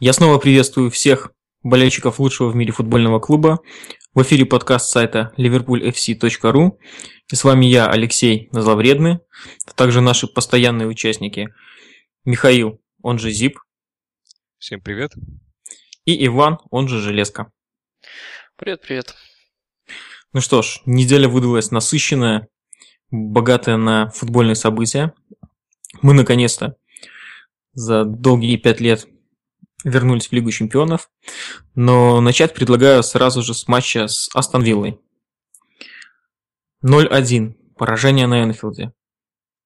Я снова приветствую всех болельщиков лучшего в мире футбольного клуба. В эфире подкаст сайта liverpoolfc.ru. И с вами я, Алексей Зловредный, а также наши постоянные участники Михаил, он же Зип. Всем привет. И Иван, он же Железка. Привет, привет. Ну что ж, неделя выдалась насыщенная, богатая на футбольные события. Мы наконец-то за долгие пять лет вернулись в Лигу Чемпионов. Но начать предлагаю сразу же с матча с Астон Виллой. 0-1. Поражение на Энфилде.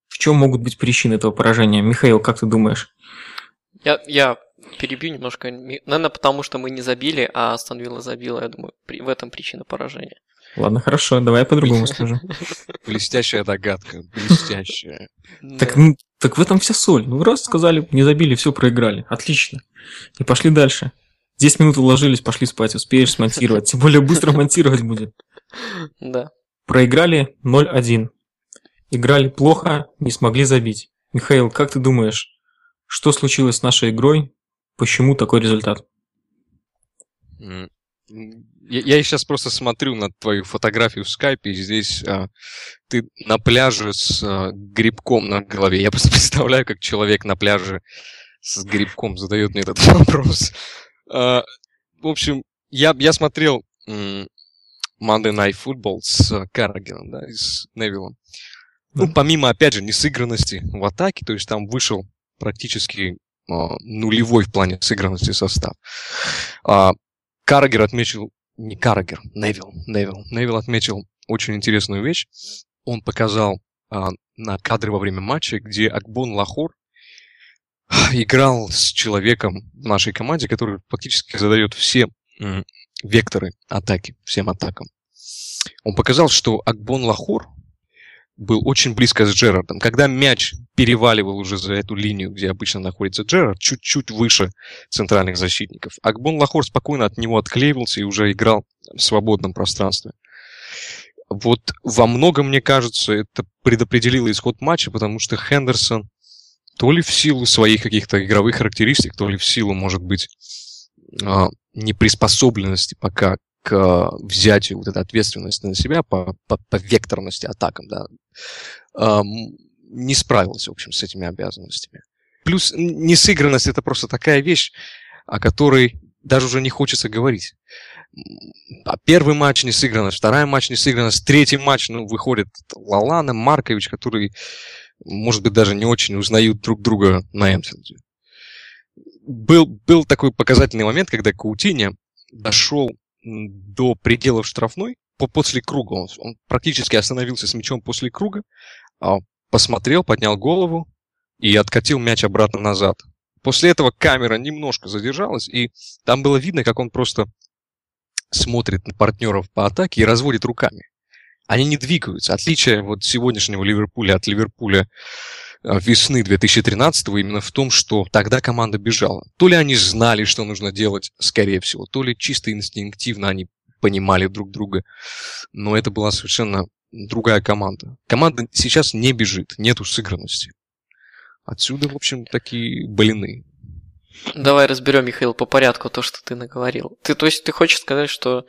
В чем могут быть причины этого поражения? Михаил, как ты думаешь? Я, я перебью немножко. Наверное, потому что мы не забили, а Астон Вилла забила. Я думаю, в этом причина поражения. Ладно, хорошо, давай по-другому скажу. Блестящая догадка, блестящая. Так, ну, так в этом вся соль. Ну, раз сказали, не забили, все проиграли. Отлично. И пошли дальше. 10 минут уложились, пошли спать, успеешь смонтировать. Тем более быстро монтировать будет. Да. Проиграли 0-1. Играли плохо, не смогли забить. Михаил, как ты думаешь, что случилось с нашей игрой? Почему такой результат? Я, я сейчас просто смотрю на твою фотографию в скайпе, и здесь а, ты на пляже с а, грибком на голове. Я просто представляю, как человек на пляже с грибком задает мне этот вопрос. А, в общем, я, я смотрел м- Monday Night Football с Каррагеном, да, и с Невиллом. Ну, помимо, опять же, несыгранности в атаке, то есть там вышел практически а, нулевой в плане сыгранности состав. А, Каррагер отметил не Каррагер, Невил, Невил. Невил отметил очень интересную вещь. Он показал а, на кадре во время матча, где Акбон Лахор играл с человеком в нашей команде, который фактически задает все векторы атаки, всем атакам. Он показал, что Акбон Лахор был очень близко с Джерардом. Когда мяч переваливал уже за эту линию, где обычно находится Джерард, чуть-чуть выше центральных защитников, Акбон Лахор спокойно от него отклеивался и уже играл в свободном пространстве. Вот во многом, мне кажется, это предопределило исход матча, потому что Хендерсон то ли в силу своих каких-то игровых характеристик, то ли в силу, может быть, а, неприспособленности пока к э, взятию вот этой ответственности на себя по, по, по векторности атакам, да, эм, не справился, в общем, с этими обязанностями. Плюс несыгранность это просто такая вещь, о которой даже уже не хочется говорить. А первый матч не сыгранность, второй матч не сыгранность, третий матч, ну, выходит Лалана, Маркович, которые, может быть, даже не очень узнают друг друга на Энфилде. Был, был такой показательный момент, когда Каутиня дошел до пределов штрафной по, после круга. Он, он практически остановился с мячом после круга, а, посмотрел, поднял голову и откатил мяч обратно назад. После этого камера немножко задержалась, и там было видно, как он просто смотрит на партнеров по атаке и разводит руками. Они не двигаются. Отличие вот сегодняшнего Ливерпуля от Ливерпуля весны 2013 именно в том, что тогда команда бежала. То ли они знали, что нужно делать, скорее всего, то ли чисто инстинктивно они понимали друг друга. Но это была совершенно другая команда. Команда сейчас не бежит, нету сыгранности. Отсюда, в общем, такие блины. Давай разберем, Михаил, по порядку то, что ты наговорил. Ты, то есть ты хочешь сказать, что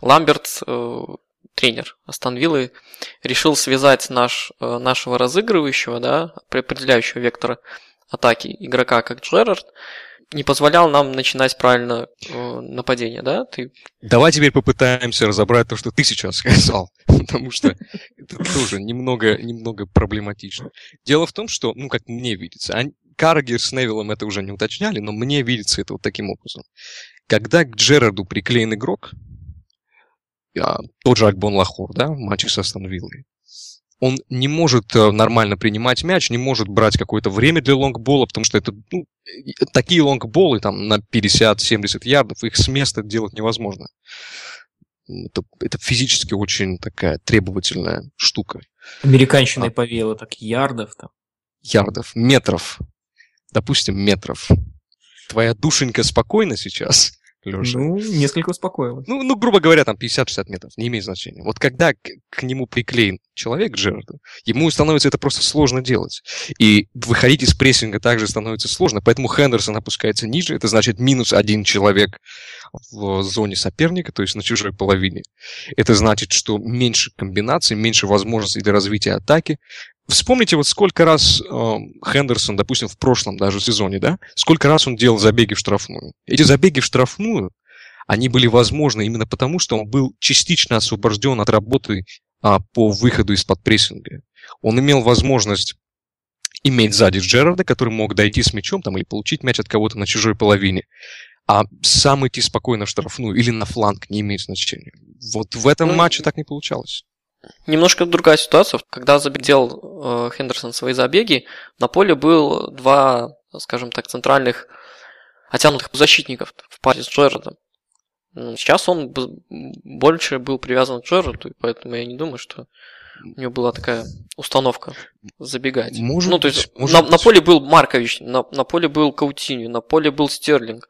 Ламберт э, тренер Астон Виллы, решил связать наш, э, нашего разыгрывающего, да, определяющего вектора атаки игрока, как Джерард, не позволял нам начинать правильно э, нападение, да? Ты... Давай теперь попытаемся разобрать то, что ты сейчас сказал, потому что это тоже немного, немного проблематично. Дело в том, что, ну, как мне видится, они, Каргер с Невиллом это уже не уточняли, но мне видится это вот таким образом. Когда к Джерарду приклеен игрок, тот же Акбон Лахор, да, матче с Астон Виллой, он не может э, нормально принимать мяч, не может брать какое-то время для лонгбола, потому что это ну, такие лонгболы там на 50-70 ярдов, их с места делать невозможно. Это, это физически очень такая требовательная штука. Американщиной а, повеяло так ярдов там. Ярдов, метров. Допустим, метров. Твоя душенька спокойна сейчас? Леша. Ну, несколько успокоило. Ну, ну, грубо говоря, там 50-60 метров, не имеет значения. Вот когда к, к нему приклеен человек, Джерарду, ему становится это просто сложно делать. И выходить из прессинга также становится сложно, поэтому Хендерсон опускается ниже, это значит минус один человек в зоне соперника, то есть на чужой половине. Это значит, что меньше комбинаций, меньше возможностей для развития атаки. Вспомните, вот сколько раз э, Хендерсон, допустим, в прошлом даже сезоне, да, сколько раз он делал забеги в штрафную. Эти забеги в штрафную, они были возможны именно потому, что он был частично освобожден от работы а, по выходу из-под прессинга. Он имел возможность иметь сзади Джерарда, который мог дойти с мячом там, или получить мяч от кого-то на чужой половине. А сам идти спокойно в штрафную или на фланг не имеет значения. Вот в этом Ну, матче так не получалось. Немножко другая ситуация. Когда делал э, Хендерсон свои забеги, на поле был два, скажем так, центральных оттянутых защитников в паре с Джерардом. Ну, Сейчас он больше был привязан к Джерарду, и поэтому я не думаю, что у него была такая установка забегать. Может ну, то есть может на, быть. на поле был Маркович, на, на поле был Каутинью, на поле был Стерлинг.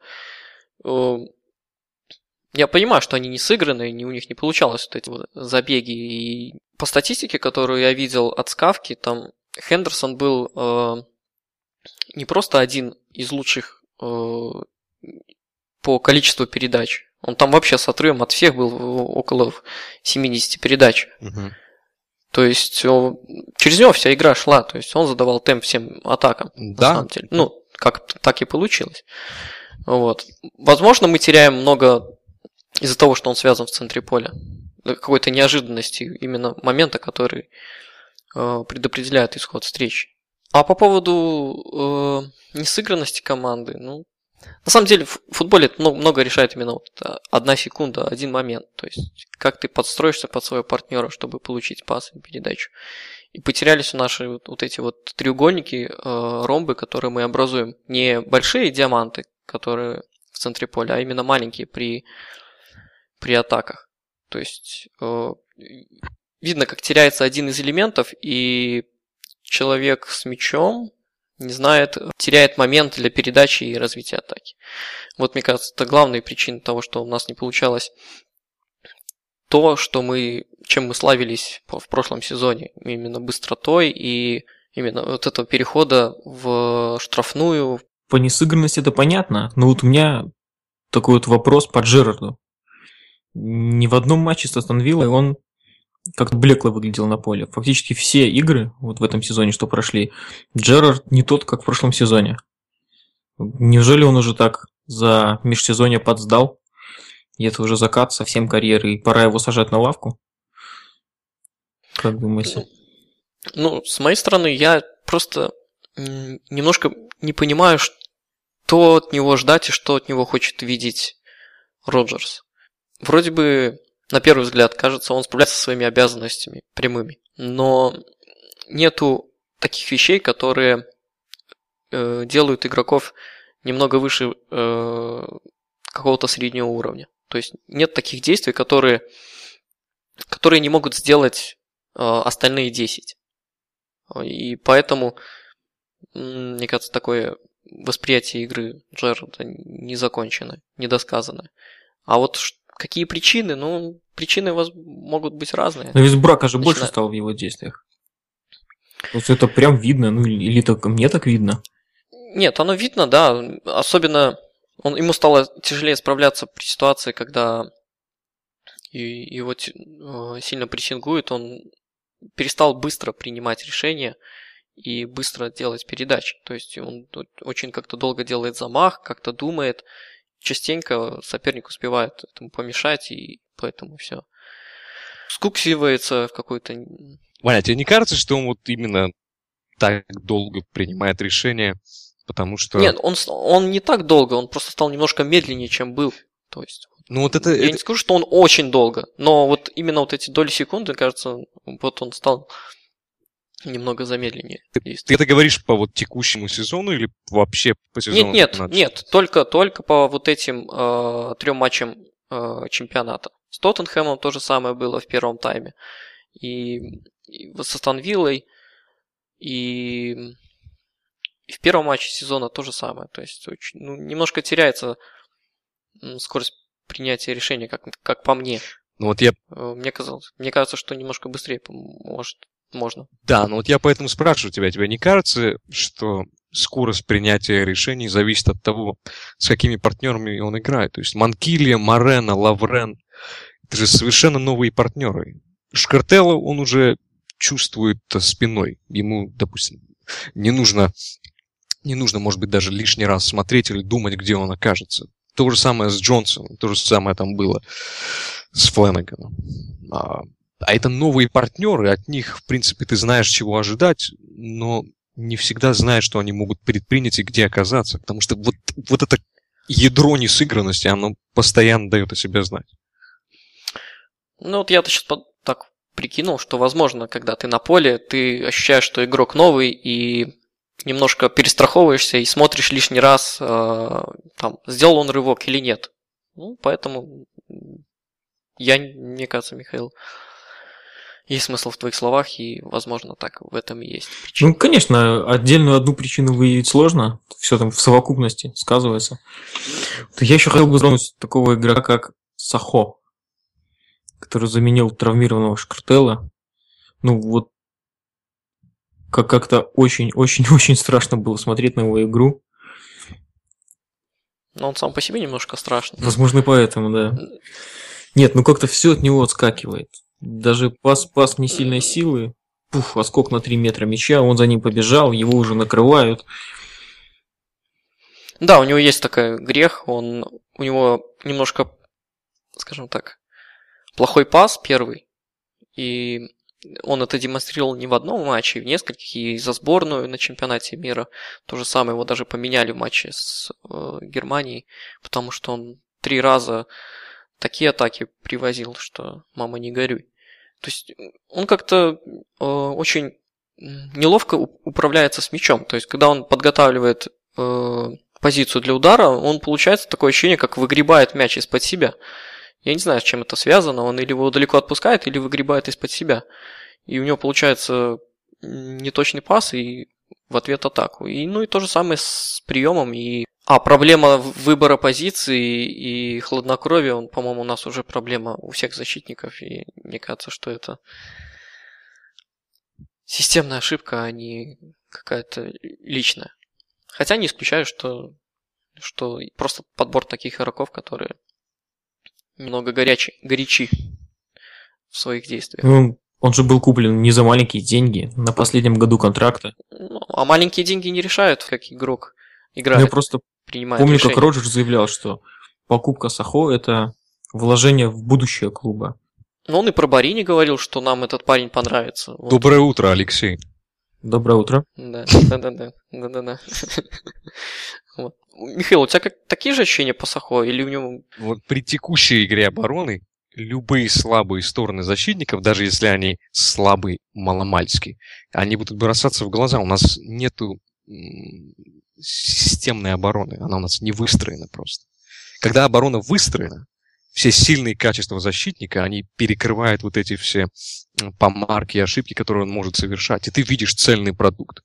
Э, Я понимаю, что они не сыграны, не, у них не получалось вот эти вот забеги. И по статистике, которую я видел от Скавки, там Хендерсон был э, не просто один из лучших э, по количеству передач. Он там вообще с отрывом от всех был около 70 передач. То есть о, через него вся игра шла. То есть он задавал темп всем атакам. На Да, самом деле. Ну, как так и получилось. Вот. Возможно, мы теряем много из-за того, что он связан в центре поля. Э, Какой-то неожиданности, именно момента, который э, предопределяет исход встречи. А по поводу э, несыгранности команды, ну, на самом деле в футболе это много, решает именно вот эта одна секунда, один момент. То есть, как ты подстроишься под своего партнера, чтобы получить пас и передачу. И потерялись у наши вот, вот эти вот треугольники, э, ромбы, которые мы образуем. Не большие диаманты, которые в центре поля, а именно маленькие при, при атаках. То есть э, видно, как теряется один из элементов, и человек с мячом не знает, теряет момент для передачи и развития атаки. Вот, мне кажется, это главная причина того, что у нас не получалось то, что мы, чем мы славились в прошлом сезоне, именно быстротой и именно вот этого перехода в штрафную. По несыгранности это понятно, но вот у меня такой вот вопрос по Джерарду. Ни в одном матче с Астон Виллой он как-то блекло выглядел на поле. Фактически все игры вот в этом сезоне, что прошли, Джерард не тот, как в прошлом сезоне. Неужели он уже так за межсезонье подсдал? И это уже закат совсем карьеры, и пора его сажать на лавку? Как думаете? Ну, с моей стороны, я просто немножко не понимаю, что от него ждать и что от него хочет видеть Роджерс. Вроде бы, на первый взгляд, кажется, он справляется со своими обязанностями прямыми, но нету таких вещей, которые э, делают игроков немного выше э, какого-то среднего уровня. То есть нет таких действий, которые, которые не могут сделать э, остальные 10. И поэтому, мне кажется, такое восприятие игры Джерарда не закончено, недосказано. А вот какие причины? Ну, причины воз- могут быть разные. Но ведь брака же больше Начина- стало в его действиях. То есть это прям видно, ну или, только мне так видно. Нет, оно видно, да. Особенно он, ему стало тяжелее справляться при ситуации, когда его э, сильно прессингует, он перестал быстро принимать решения и быстро делать передачи. То есть он очень как-то долго делает замах, как-то думает. Частенько соперник успевает этому помешать, и поэтому все. Скуксивается в какой-то... Ваня, тебе не кажется, что он вот именно так долго принимает решения, потому что... Нет, он, он не так долго, он просто стал немножко медленнее, чем был. То есть Ну вот это... Я это- не скажу, что он очень долго, но вот именно вот эти доли секунды, кажется, вот он стал немного замедленнее Ты действовать. это говоришь по вот текущему сезону или вообще по сезону? Нет, нет, 15? нет, только, только по вот этим э, трем матчам э, чемпионата. С Тоттенхэмом то же самое было в первом тайме. И, и вот с Астон Виллой, и, и в первом матче сезона то же самое. То есть очень, ну, немножко теряется скорость принятия решения, как, как по мне. Ну вот я... Э, мне, казалось, мне кажется, что немножко быстрее может, можно. Да, ну вот я поэтому спрашиваю тебя, тебе не кажется, что скорость принятия решений зависит от того, с какими партнерами он играет? То есть Манкилия, Морена, Лаврен – это же совершенно новые партнеры. Шкартелло он уже чувствует спиной. Ему, допустим, не нужно, не нужно, может быть, даже лишний раз смотреть или думать, где он окажется. То же самое с Джонсоном, то же самое там было с Фленаганом. А, это новые партнеры, от них, в принципе, ты знаешь, чего ожидать, но не всегда знаешь, что они могут предпринять и где оказаться. Потому что вот, вот это ядро несыгранности, оно постоянно дает о себе знать. Ну вот я-то сейчас так прикинул, что, возможно, когда ты на поле, ты ощущаешь, что игрок новый, и немножко перестраховываешься и смотришь лишний раз, э, там, сделал он рывок или нет. Ну, поэтому я, мне кажется, Михаил, есть смысл в твоих словах, и, возможно, так в этом и есть причина. Ну, конечно, отдельную одну причину выявить сложно, все там в совокупности сказывается. Я еще хотел бы затронуть такого игрока, как Сахо, который заменил травмированного Шкартелла. Ну, вот как- как-то очень-очень-очень страшно было смотреть на его игру. Но он сам по себе немножко страшный. Возможно, поэтому, да. Нет, ну как-то все от него отскакивает. Даже пас, пас не сильной силы, пуф, сколько на 3 метра мяча, он за ним побежал, его уже накрывают. Да, у него есть такой грех, он, у него немножко, скажем так, плохой пас первый, и он это демонстрировал не в одном матче, в нескольких, и за сборную на чемпионате мира. То же самое, его даже поменяли в матче с э, Германией, потому что он три раза такие атаки привозил, что мама не горюй. То есть он как-то э, очень неловко управляется с мячом. То есть когда он подготавливает э, позицию для удара, он получается такое ощущение, как выгребает мяч из-под себя. Я не знаю, с чем это связано. Он или его далеко отпускает, или выгребает из-под себя. И у него получается неточный пас и в ответ атаку. И, ну и то же самое с приемом. И... А, проблема выбора позиции и хладнокровия, он, по-моему, у нас уже проблема у всех защитников. И мне кажется, что это системная ошибка, а не какая-то личная. Хотя не исключаю, что, что просто подбор таких игроков, которые немного горячи, горячи в своих действиях. Ну, он же был куплен не за маленькие деньги на последнем году контракта. Ну, а маленькие деньги не решают, как игрок играет. Я просто помню, решение. как Роджер заявлял, что покупка Сахо – это вложение в будущее клуба. Ну, он и про Барини говорил, что нам этот парень понравится. Вот. Доброе утро, Алексей. Доброе утро. Да, да, да, да, да, да, да. Вот. Михаил, у тебя как, такие же ощущения по Сахо или у него... Вот при текущей игре обороны любые слабые стороны защитников, даже если они слабые маломальски, они будут бросаться в глаза. У нас нету системной обороны, она у нас не выстроена просто. Когда оборона выстроена, все сильные качества защитника, они перекрывают вот эти все помарки и ошибки, которые он может совершать. И ты видишь цельный продукт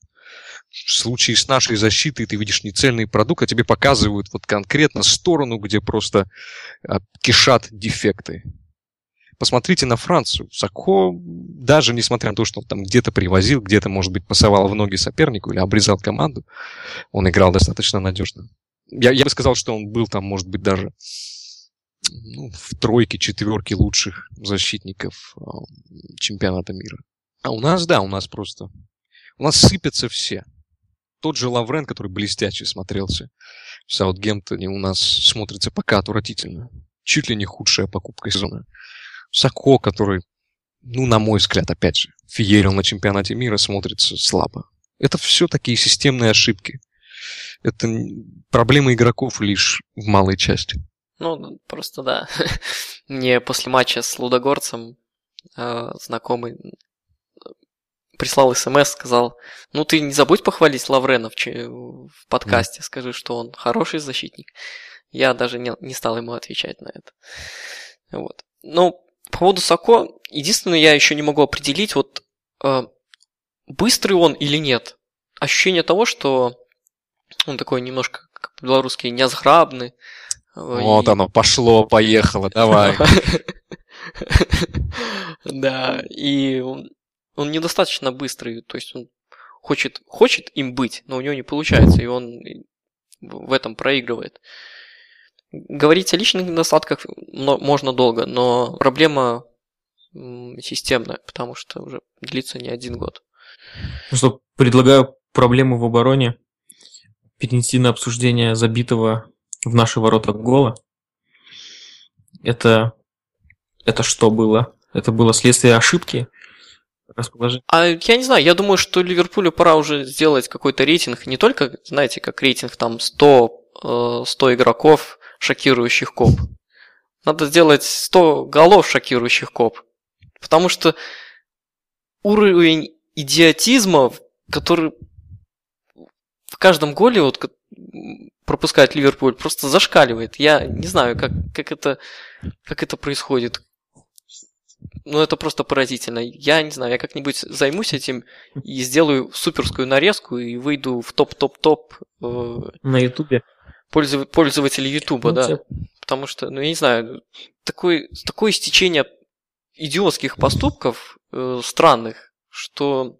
в случае с нашей защитой ты видишь не цельный продукт, а тебе показывают вот конкретно сторону, где просто а, кишат дефекты. Посмотрите на Францию. Сако, даже несмотря на то, что он там где-то привозил, где-то, может быть, пасовал в ноги сопернику или обрезал команду, он играл достаточно надежно. Я, я бы сказал, что он был там, может быть, даже ну, в тройке, четверке лучших защитников э, чемпионата мира. А у нас, да, у нас просто... У нас сыпятся все. Тот же Лаврен, который блестяще смотрелся в Саутгемптоне, у нас смотрится пока отвратительно. Чуть ли не худшая покупка сезона. Сако, который, ну, на мой взгляд, опять же, феерил на чемпионате мира, смотрится слабо. Это все такие системные ошибки. Это проблемы игроков лишь в малой части. Ну, просто да. Мне после матча с Лудогорцем э, знакомый прислал смс, сказал, ну ты не забудь похвалить Лаврена в, в подкасте, скажи, что он хороший защитник. Я даже не, не стал ему отвечать на это. Вот. Ну, по поводу Сако, единственное, я еще не могу определить, вот э, быстрый он или нет. Ощущение того, что он такой немножко, как по-белорусски, неозграбный, Вот и... оно, пошло, поехало, давай. Да, и он недостаточно быстрый, то есть он хочет, хочет им быть, но у него не получается, и он в этом проигрывает. Говорить о личных недостатках можно долго, но проблема системная, потому что уже длится не один год. Ну что, предлагаю проблему в обороне перенести на обсуждение забитого в наши ворота гола. Это, это что было? Это было следствие ошибки? расположение? А я не знаю, я думаю, что Ливерпулю пора уже сделать какой-то рейтинг, не только, знаете, как рейтинг там 100, 100 э, игроков, шокирующих коп. Надо сделать 100 голов шокирующих коп. Потому что уровень идиотизма, который в каждом голе вот пропускает Ливерпуль, просто зашкаливает. Я не знаю, как, как, это, как это происходит ну это просто поразительно. Я не знаю, я как-нибудь займусь этим и сделаю суперскую нарезку и выйду в топ-топ-топ. Э, На Ютубе? Пользов... Пользователи Ютуба, ну, да. Все. Потому что, ну я не знаю, такое, такое стечение идиотских поступков э, странных, что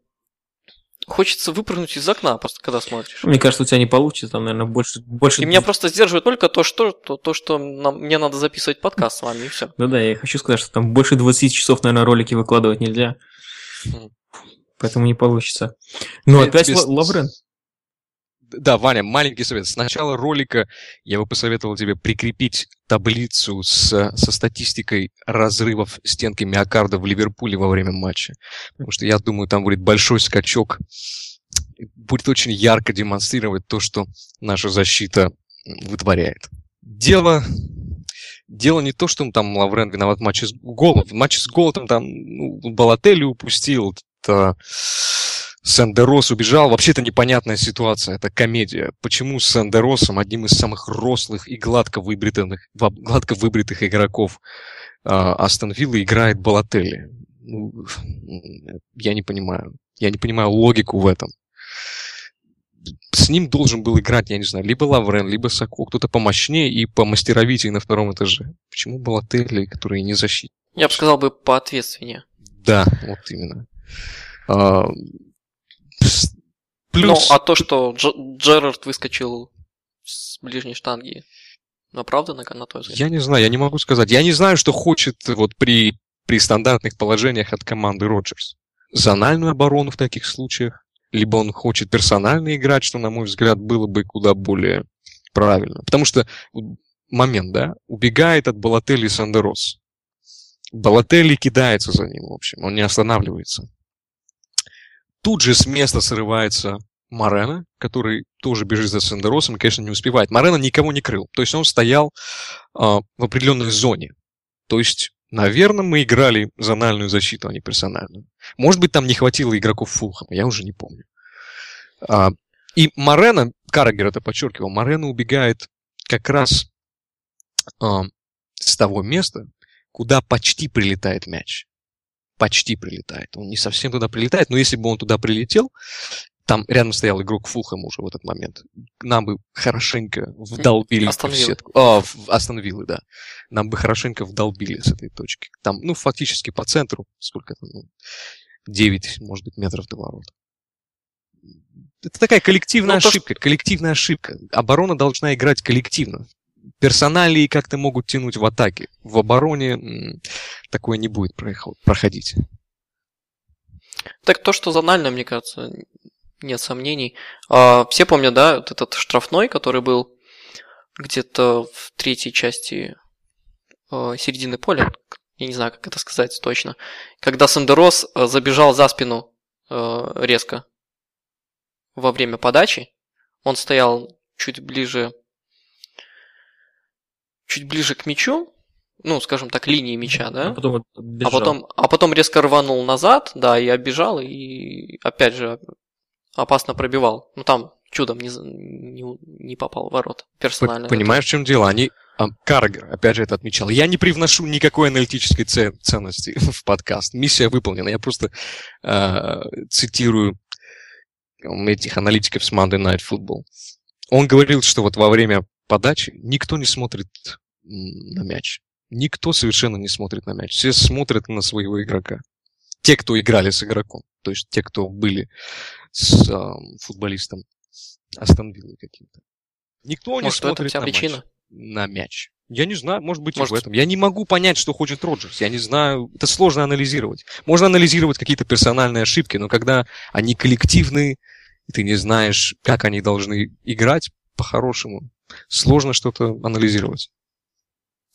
хочется выпрыгнуть из окна, просто когда смотришь. Мне кажется, у тебя не получится, там, наверное, больше... больше... И меня просто сдерживает только то, что, то, то, что нам, мне надо записывать подкаст с вами, и все. Да-да, я хочу сказать, что там больше 20 часов, наверное, ролики выкладывать нельзя. Поэтому не получится. Ну, опять тебе... Лаврен. Да, Ваня, маленький совет. С начала ролика я бы посоветовал тебе прикрепить таблицу с, со статистикой разрывов стенки миокарда в Ливерпуле во время матча. Потому что я думаю, там будет большой скачок. Будет очень ярко демонстрировать то, что наша защита вытворяет. Дело Дело не то, что там Лаврен виноват в матче с голом. В матче с голом там ну, Балотелли упустил. Это Сандерос убежал. Вообще это непонятная ситуация, это комедия. Почему с Сандеросом, одним из самых рослых и гладко выбритых, гладко выбритых игроков э, Астон Вилла, играет Балотелли? Ну, я не понимаю. Я не понимаю логику в этом. С ним должен был играть, я не знаю, либо Лаврен, либо Сако, кто-то помощнее и помастеровитее на втором этаже. Почему Балотелли, который не защитник? Я бы сказал бы поответственнее. Да, вот именно. Плюс... Ну, а то, что Дж- Джерард выскочил с ближней штанги, оправданно, на твой взгляд? Я не знаю, я не могу сказать. Я не знаю, что хочет вот при, при стандартных положениях от команды Роджерс. Зональную оборону в таких случаях, либо он хочет персонально играть, что, на мой взгляд, было бы куда более правильно. Потому что момент, да, убегает от Балотелли Сандерос. Балотелли кидается за ним, в общем, он не останавливается. Тут же с места срывается Марена, который тоже бежит за Сандеросом и, конечно, не успевает. Марена никого не крыл. То есть он стоял э, в определенной зоне. То есть, наверное, мы играли зональную защиту, а не персональную. Может быть, там не хватило игроков Фулхама, я уже не помню. А, и Марена, Карагер это подчеркивал, Марена убегает как раз а, с того места, куда почти прилетает мяч почти прилетает. Он не совсем туда прилетает, но если бы он туда прилетел, там рядом стоял игрок Фулхэм уже в этот момент. Нам бы хорошенько вдолбили Астон в сетку. А, в Астон Виллы, да. Нам бы хорошенько вдолбили с этой точки. Там, ну, фактически по центру, сколько там, ну, 9, может быть, метров до ворот. Это такая коллективная ну, ошибка, то, коллективная ошибка. Оборона должна играть коллективно персоналии как-то могут тянуть в атаке. В обороне такое не будет проходить. Так то, что зонально, мне кажется, нет сомнений. А, все помнят, да, вот этот штрафной, который был где-то в третьей части а, середины поля. Я не знаю, как это сказать точно. Когда Сандерос а, забежал за спину а, резко во время подачи, он стоял чуть ближе чуть ближе к мячу, ну, скажем так, линии мяча, да? А потом, а потом, а потом резко рванул назад, да, и оббежал, и опять же опасно пробивал. Ну, там чудом не, не, не попал в ворот персонально. Понимаешь, в чем дело? Они а, Каргер, опять же, это отмечал. Я не привношу никакой аналитической ценности в подкаст. Миссия выполнена. Я просто э, цитирую этих аналитиков с Monday Night Football. Он говорил, что вот во время подачи, никто не смотрит на мяч. Никто совершенно не смотрит на мяч. Все смотрят на своего игрока. Те, кто играли с игроком. То есть те, кто были с э, футболистом Астон каким-то. Никто Может, не смотрит на причина? матч. На мяч. Я не знаю, может быть Может- и в этом. Я не могу понять, что хочет Роджерс. Я не знаю. Это сложно анализировать. Можно анализировать какие-то персональные ошибки, но когда они коллективные, и ты не знаешь, как они должны играть по-хорошему, сложно что-то анализировать.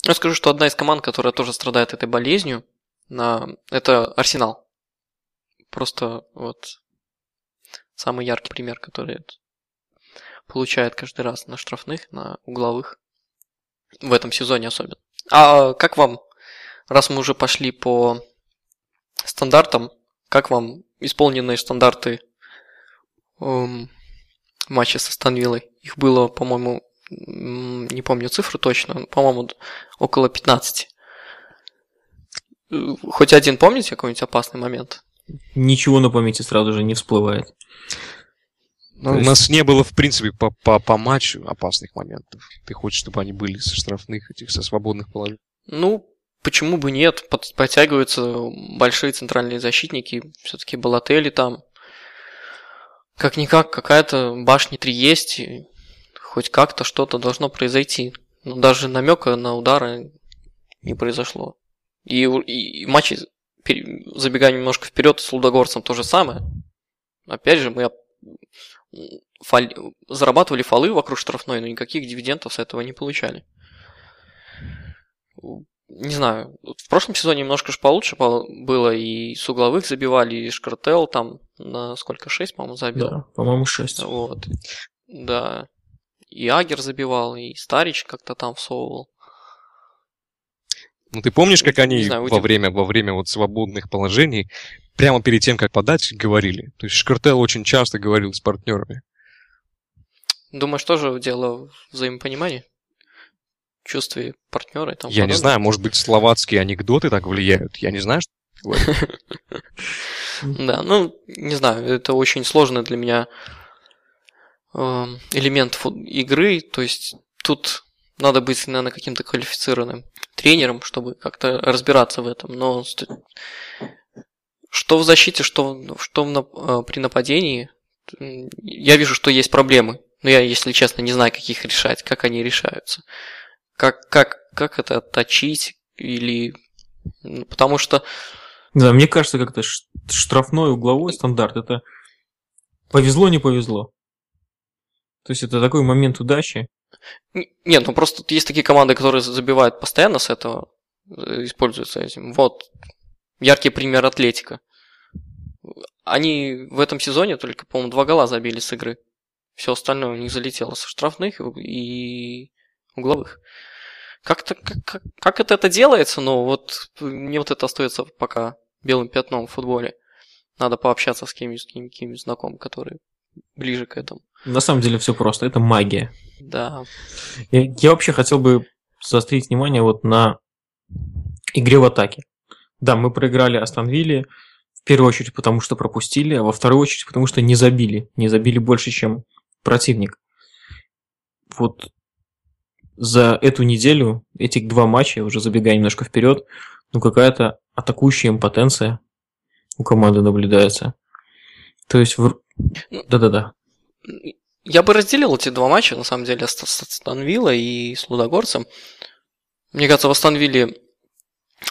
Я скажу, что одна из команд, которая тоже страдает этой болезнью, это Арсенал. Просто вот самый яркий пример, который получает каждый раз на штрафных, на угловых. В этом сезоне особенно. А как вам, раз мы уже пошли по стандартам, как вам исполненные стандарты эм, матча со Станвиллой? Их было, по-моему, не помню цифру точно, но, по-моему, около 15. Э, Хоть один помните какой-нибудь опасный момент? Ничего на памяти сразу же не всплывает. Ну, У есть- нас не было, в принципе, по, по, по матчу опасных моментов. Ты хочешь, чтобы они были со штрафных, этих, со свободных положений? Ну, почему бы нет? Под- Подтягиваются большие центральные защитники. Все-таки Балатели там. Как-никак, какая-то башня 3 есть. и хоть как-то что-то должно произойти. Но даже намека на удары не произошло. И, и, и матчи, пере- забегая немножко вперед, с Лудогорцем то же самое. Опять же, мы м, фаль- зарабатывали фолы вокруг штрафной, но никаких дивидендов с этого не получали не знаю, в прошлом сезоне немножко же получше пол- было, и с угловых забивали, и Шкартел там на сколько, 6, по-моему, забил. Да, по-моему, 6. Вот. Да. И Агер забивал, и Старич как-то там всовывал. Ну, ты помнишь, как они Не знаю, во время, во время вот свободных положений, прямо перед тем, как подать, говорили? То есть Шкартел очень часто говорил с партнерами. Думаешь, тоже дело в взаимопонимании? Чувстве партнера и тому Я не подобное? знаю, может быть, словацкие анекдоты так влияют. Я не знаю, что ты говоришь. Да, ну, не знаю, это очень сложный для меня элемент фут- игры, то есть тут надо быть, наверное, каким-то квалифицированным тренером, чтобы как-то разбираться в этом, но что в защите, что, что в э, при нападении, я вижу, что есть проблемы, но я, если честно, не знаю, как их решать, как они решаются, как, как, как это отточить или... Потому что Да, мне кажется, как-то штрафной угловой стандарт это повезло, не повезло. То есть это такой момент удачи. Нет, ну просто есть такие команды, которые забивают постоянно с этого, э, используются этим. Вот, яркий пример Атлетика. Они в этом сезоне только, по-моему, два гола забили с игры. Все остальное у них залетело со штрафных и угловых. Как-то, как, как, это, это делается, но вот мне вот это остается пока белым пятном в футболе. Надо пообщаться с кем-нибудь, кем-нибудь знакомым, которые ближе к этому. На самом деле все просто, это магия. Да, Я, я вообще хотел бы заострить внимание вот на игре в атаке. Да, мы проиграли Астон в первую очередь потому, что пропустили, а во вторую очередь потому, что не забили. Не забили больше, чем противник. Вот за эту неделю, этих два матча, уже забегая немножко вперед, ну какая-то атакующая импотенция у команды наблюдается. То есть... в- Да-да-да. Я бы разделил эти два матча, на самом деле, с с Астон Виллой и с Лудогорцем. Мне кажется, в Астон Вилле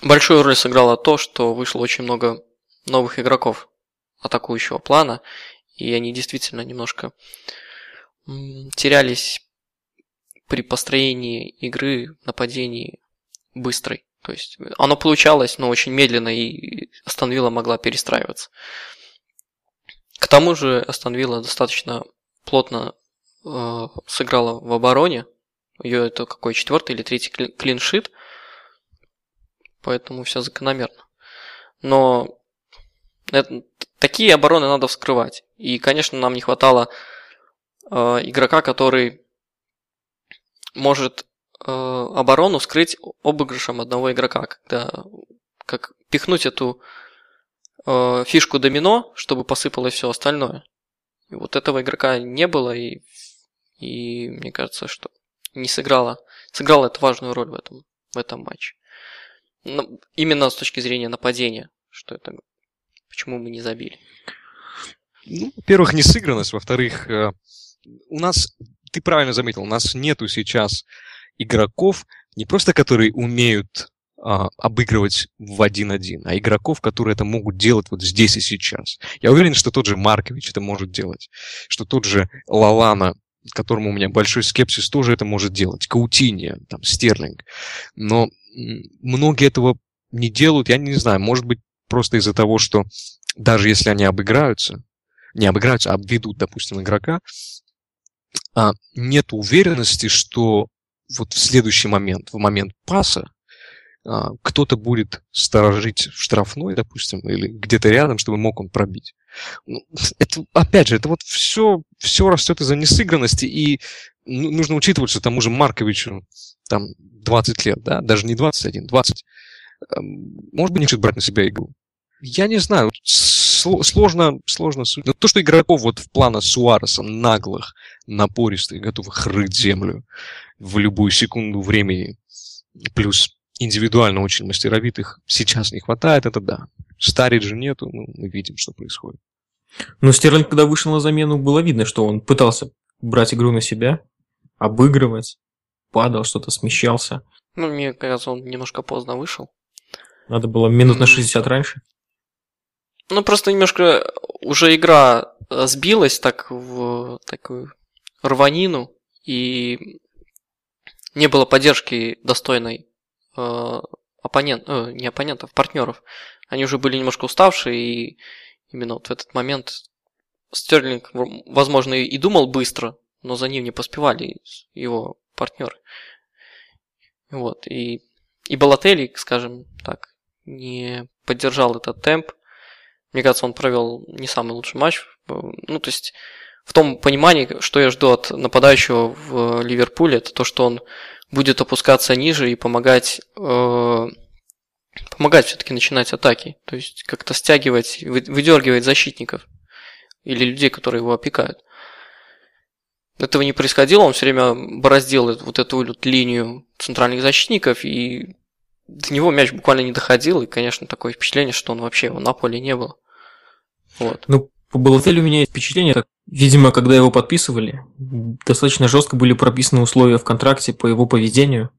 большую роль сыграло то, что вышло очень много новых игроков атакующего плана, и они действительно немножко терялись при построении игры, нападении быстрой. То есть оно получалось, но очень медленно, и Астон Вилла могла перестраиваться. К тому же Астон Вилла достаточно плотно э, сыграла в обороне. Ее это какой четвертый или третий кли- клиншит. Поэтому все закономерно. Но это- такие обороны надо вскрывать. И, конечно, нам не хватало э, игрока, который может э, оборону скрыть обыгрышем одного игрока, когда как пихнуть эту э, фишку домино, чтобы посыпалось все остальное. И вот этого игрока не было, и, и мне кажется, что не сыграла, сыграла эту важную роль в этом, в этом матче. Но именно с точки зрения нападения, что это, почему мы не забили. Ну, во-первых, несыгранность, во-вторых, э, у нас, ты правильно заметил, у нас нету сейчас игроков, не просто которые умеют а, обыгрывать в 1-1, а игроков, которые это могут делать вот здесь и сейчас. Я уверен, что тот же Маркович это может делать, что тот же Лалана, которому у меня большой скепсис, тоже это может делать. Каутинья, там, Стерлинг. Но многие этого не делают, я не знаю, может быть, просто из-за того, что даже если они обыграются, не обыграются, а обведут, допустим, игрока, а, нет уверенности, что вот в следующий момент, в момент паса, кто-то будет сторожить в штрафной, допустим, или где-то рядом, чтобы мог он пробить. Ну, это, опять же, это вот все, все растет из-за несыгранности, и ну, нужно учитывать, что тому же Марковичу там 20 лет, да, даже не 21, 20. Может быть, не хочет брать на себя игру. Я не знаю, сложно, сложно судить. Но то, что игроков вот в плана Суареса, наглых, напористых, готовых рыть землю в любую секунду времени, плюс индивидуально очень мастеровитых сейчас не хватает, это да. Старить же нету, ну, мы видим, что происходит. Но Стерлинг, когда вышел на замену, было видно, что он пытался брать игру на себя, обыгрывать, падал, что-то смещался. Ну, мне кажется, он немножко поздно вышел. Надо было минут на 60 раньше. Ну, просто немножко уже игра э, сбилась так в такую рванину, и не было поддержки достойной оппонент, э, не оппонентов, партнеров. Они уже были немножко уставшие, и именно вот в этот момент Стерлинг, возможно, и думал быстро, но за ним не поспевали его партнеры. Вот, и, и Балатели, скажем так, не поддержал этот темп. Мне кажется, он провел не самый лучший матч. Ну, то есть, в том понимании, что я жду от нападающего в Ливерпуле, это то, что он будет опускаться ниже и помогать, э, помогать все-таки начинать атаки. То есть как-то стягивать, выдергивать защитников или людей, которые его опекают. Этого не происходило, он все время бороздил вот эту вот линию центральных защитников, и до него мяч буквально не доходил, и, конечно, такое впечатление, что он вообще его на поле не было. Вот. Ну, по Балотелю у меня есть впечатление, так, видимо, когда его подписывали, достаточно жестко были прописаны условия в контракте по его поведению,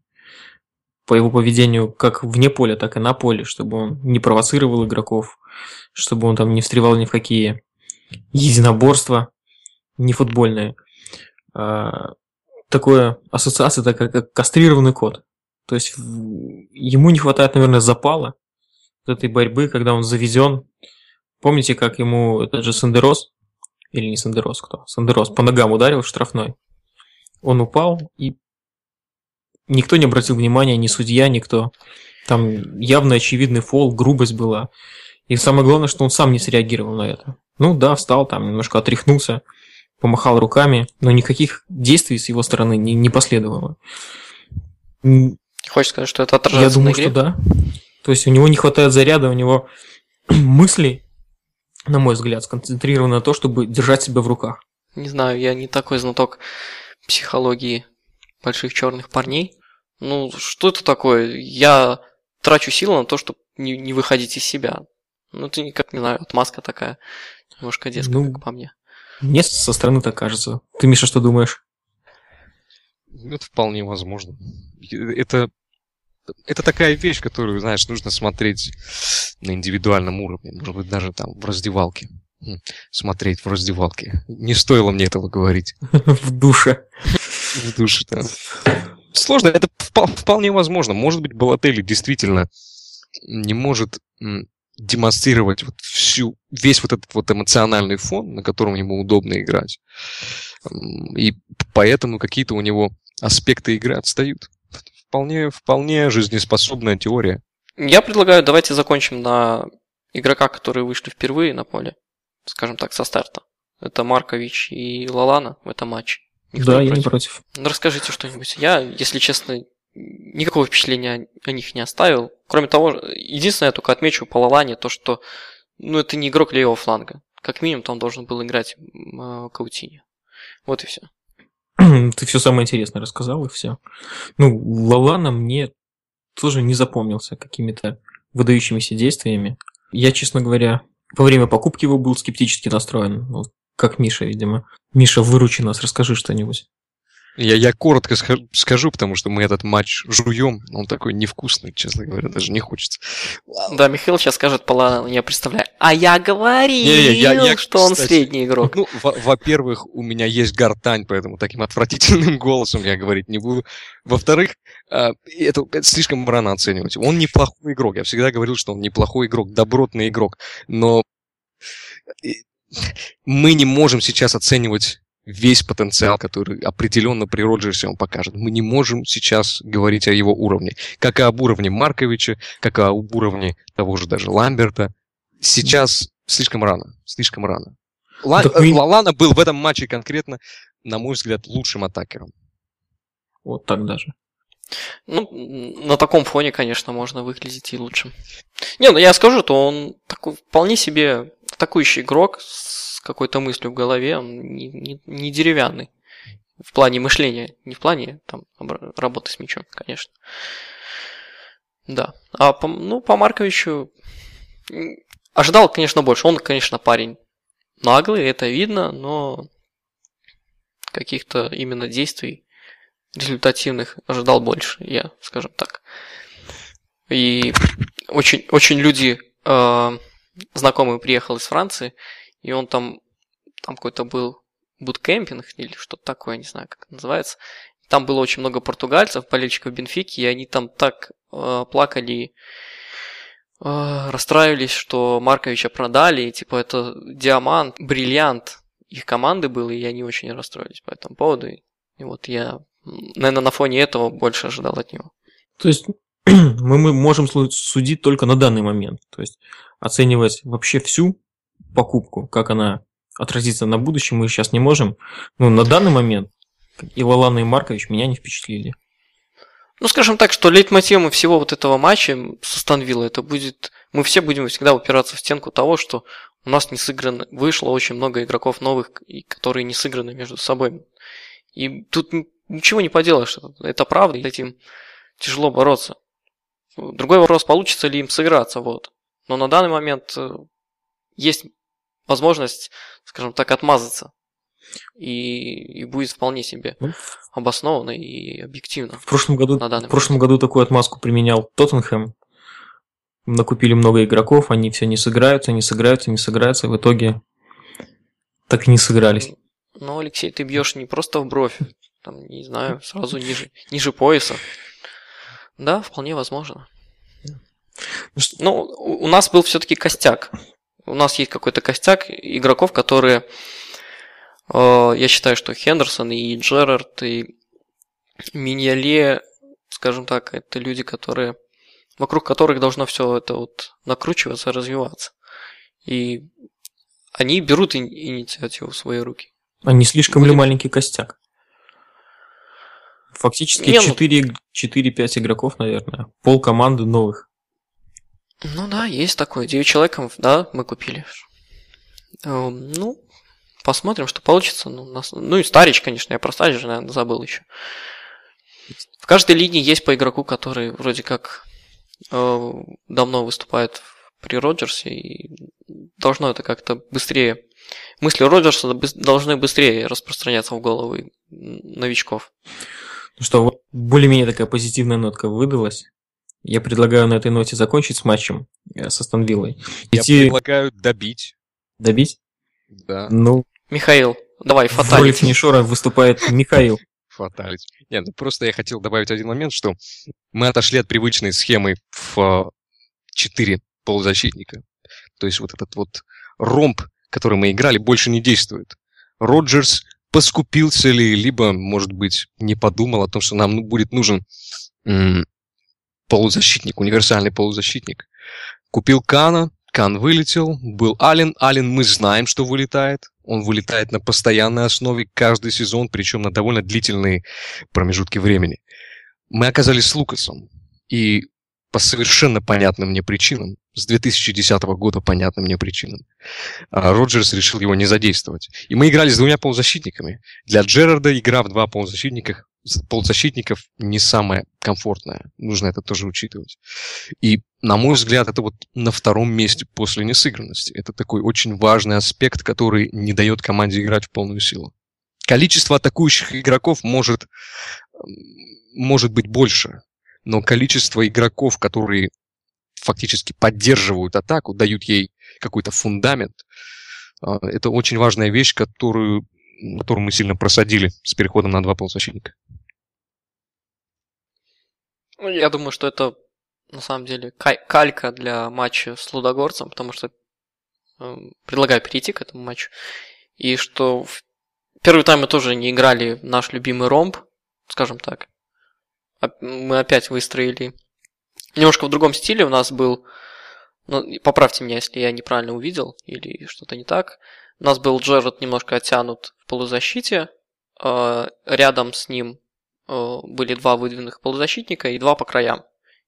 по его поведению как вне поля, так и на поле, чтобы он не провоцировал игроков, чтобы он там не встревал ни в какие единоборства, не футбольные. А, такое ассоциация, такая как кастрированный кот. То есть ему не хватает, наверное, запала этой борьбы, когда он завезен Помните, как ему этот же Сандерос, или не Сандерос кто, Сандерос по ногам ударил в штрафной? Он упал, и никто не обратил внимания, ни судья, никто. Там явно очевидный фол, грубость была. И самое главное, что он сам не среагировал на это. Ну да, встал там, немножко отряхнулся, помахал руками, но никаких действий с его стороны не, не последовало. Хочешь сказать, что это отражается Я думаю, что да. То есть у него не хватает заряда, у него мыслей на мой взгляд, сконцентрировано на то, чтобы держать себя в руках. Не знаю, я не такой знаток психологии больших черных парней. Ну, что это такое? Я трачу силы на то, чтобы не, не выходить из себя. Ну, это никак, не знаю, отмазка такая, немножко детская, ну, как по мне. Мне со стороны так кажется. Ты, Миша, что думаешь? Это вполне возможно. Это это такая вещь, которую, знаешь, нужно смотреть на индивидуальном уровне, может быть, даже там в раздевалке. Смотреть в раздевалке. Не стоило мне этого говорить. В душе. В душе, да. Сложно, это вполне возможно. Может быть, Балатели действительно не может демонстрировать вот всю, весь вот этот вот эмоциональный фон, на котором ему удобно играть. И поэтому какие-то у него аспекты игры отстают вполне, вполне жизнеспособная теория. Я предлагаю, давайте закончим на игрока, которые вышли впервые на поле, скажем так, со старта. Это Маркович и Лалана в этом матче. Никто да, не я против. не против. Ну, расскажите что-нибудь. Я, если честно, никакого впечатления о них не оставил. Кроме того, единственное, я только отмечу по Лалане, то, что ну, это не игрок левого фланга. Как минимум, там должен был играть э, Каутини. Вот и все. Ты все самое интересное рассказал, и все. Ну, Лалана мне тоже не запомнился какими-то выдающимися действиями. Я, честно говоря, во время покупки его был скептически настроен. Как Миша, видимо. Миша, выручи нас, расскажи что-нибудь. Я, я коротко скажу, потому что мы этот матч жуем. Он такой невкусный, честно говоря, даже не хочется. Да, Михаил сейчас скажет Палана, я представляю. А я говорил, не, не, я, я, что кстати, он средний игрок. Ну, во-первых, у меня есть гортань, поэтому таким отвратительным голосом я говорить не буду. Во-вторых, а, это, это слишком рано оценивать. Он неплохой игрок. Я всегда говорил, что он неплохой игрок, добротный игрок. Но мы не можем сейчас оценивать весь потенциал, который определенно при Роджерсе он покажет. Мы не можем сейчас говорить о его уровне. Как и об уровне Марковича, как и об уровне того же даже Ламберта. Сейчас слишком рано. Слишком рано. Ла- мы... Лалана был в этом матче конкретно, на мой взгляд, лучшим атакером. Вот так даже. Ну, на таком фоне, конечно, можно выглядеть и лучше. Не, ну я скажу, то он такой вполне себе атакующий игрок с какой-то мыслью в голове, он не, не, не деревянный. В плане мышления, не в плане там, работы с мячом, конечно. Да. А по, ну, по Марковичу ожидал, конечно, больше. Он, конечно, парень наглый, это видно, но каких-то именно действий результативных ожидал больше, я, скажем так. И очень, очень люди э, знакомый приехал из Франции, и он там, там какой-то был буткемпинг или что-то такое, не знаю, как это называется. Там было очень много португальцев, болельщиков Бенфики, и они там так э, плакали, э, расстраивались, что Марковича продали, и типа это диамант, бриллиант их команды был, и они очень расстроились по этому поводу. И, и вот я, наверное, на фоне этого больше ожидал от него. То есть мы, мы можем судить только на данный момент. То есть оценивать вообще всю покупку, как она отразится на будущем, мы сейчас не можем. Но на данный момент и Лалана, и Маркович меня не впечатлили. Ну, скажем так, что лейтмотивом всего вот этого матча с Астонвилла это будет... Мы все будем всегда упираться в стенку того, что у нас не сыграно... Вышло очень много игроков новых, которые не сыграны между собой. И тут ничего не поделаешь. Это правда, и этим тяжело бороться. Другой вопрос, получится ли им сыграться, вот. Но на данный момент э, есть возможность, скажем так, отмазаться. И, и будет вполне себе ну, обоснованно и объективно. В прошлом году, на в прошлом году такую отмазку применял Тоттенхэм. Накупили много игроков, они все не сыграются, не сыграются, не сыграются. В итоге так и не сыгрались. Ну, Алексей, ты бьешь не просто в бровь, там, не знаю, сразу ниже, ниже пояса. Да, вполне возможно. Ну, у нас был все-таки костяк. У нас есть какой-то костяк игроков, которые, э, я считаю, что Хендерсон и Джерард и Миньяле, скажем так, это люди, которые вокруг которых должно все это вот накручиваться, развиваться. И они берут инициативу в свои руки. А не слишком Будем... ли маленький костяк? Фактически не, 4, ну... 4-5 игроков, наверное. Пол команды новых. Ну да, есть такое. 9 человеков, да, мы купили. Эм, ну, посмотрим, что получится. Ну, нас... ну и Старич, конечно, я про Старич наверное, забыл еще. В каждой линии есть по игроку, который вроде как э, давно выступает при Роджерсе, и должно это как-то быстрее. Мысли Роджерса должны быстрее распространяться в головы новичков. Ну что, вот более-менее такая позитивная нотка выдалась. Я предлагаю на этой ноте закончить с матчем э, со Станвиллой. Я Идти... предлагаю добить. Добить? Да. Ну... Михаил, давай, фаталити. В роли финишера выступает Михаил. Фаталити. Нет, ну просто я хотел добавить один момент, что мы отошли от привычной схемы в 4 полузащитника. То есть вот этот вот ромб, который мы играли, больше не действует. Роджерс поскупился ли, либо, может быть, не подумал о том, что нам ну, будет нужен полузащитник, универсальный полузащитник. Купил Кана, Кан вылетел, был Ален. Ален мы знаем, что вылетает. Он вылетает на постоянной основе каждый сезон, причем на довольно длительные промежутки времени. Мы оказались с Лукасом. И по совершенно понятным мне причинам, с 2010 года понятным мне причинам, а Роджерс решил его не задействовать. И мы играли с двумя полузащитниками. Для Джерарда игра в два полузащитника, полузащитников не самая комфортная. Нужно это тоже учитывать. И, на мой взгляд, это вот на втором месте после несыгранности. Это такой очень важный аспект, который не дает команде играть в полную силу. Количество атакующих игроков может, может быть больше, но количество игроков, которые фактически поддерживают атаку, дают ей какой-то фундамент, а, это очень важная вещь, которую, которую мы сильно просадили с переходом на два полузащитника. Ну, я думаю, что это на самом деле калька для матча с Лудогорцем, потому что э, предлагаю перейти к этому матчу. И что в первый тайм мы тоже не играли наш любимый ромб, скажем так мы опять выстроили немножко в другом стиле. У нас был, ну, поправьте меня, если я неправильно увидел или что-то не так. У нас был Джерард немножко оттянут в полузащите. А, рядом с ним а, были два выдвинутых полузащитника и два по краям.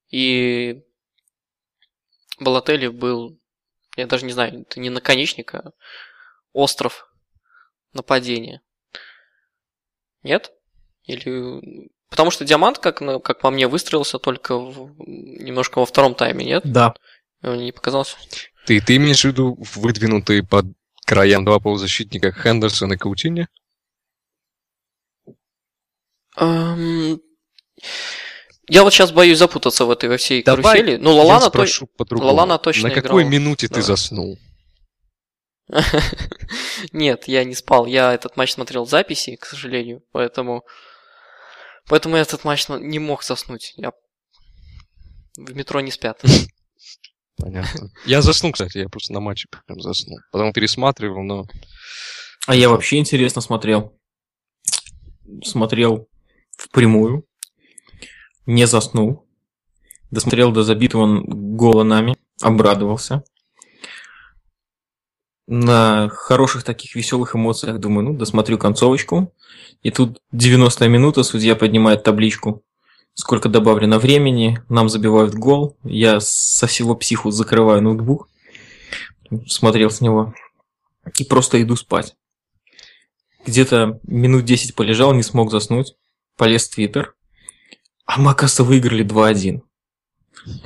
И Балатели был, я даже не знаю, это не наконечник, а остров нападения. Нет? Или Потому что Диамант, как, как по мне, выстроился только в, немножко во втором тайме, нет? Да. Мне не показалось. Ты, ты имеешь в виду выдвинутые под краям два полузащитника Хендерсон и Каутини? Um, я вот сейчас боюсь запутаться в этой во всей Давай карусели. Ну, Лалана, то... Лалана точно На какой играл. минуте Давай. ты заснул? Нет, я не спал. Я этот матч смотрел в записи, к сожалению, поэтому Поэтому я этот матч не мог заснуть. Я в метро не спят. Понятно. Я заснул, кстати, я просто на матче прям заснул. Потом пересматривал, но... А я вообще интересно смотрел. Смотрел впрямую. Не заснул. Досмотрел до забитого гола нами. Обрадовался. На хороших таких веселых эмоциях думаю, ну, досмотрю концовочку. И тут 90 минута, судья поднимает табличку. Сколько добавлено времени, нам забивают гол. Я со всего психу закрываю ноутбук, смотрел с него и просто иду спать. Где-то минут 10 полежал, не смог заснуть. Полез в Твиттер. А мы, оказывается, выиграли 2-1.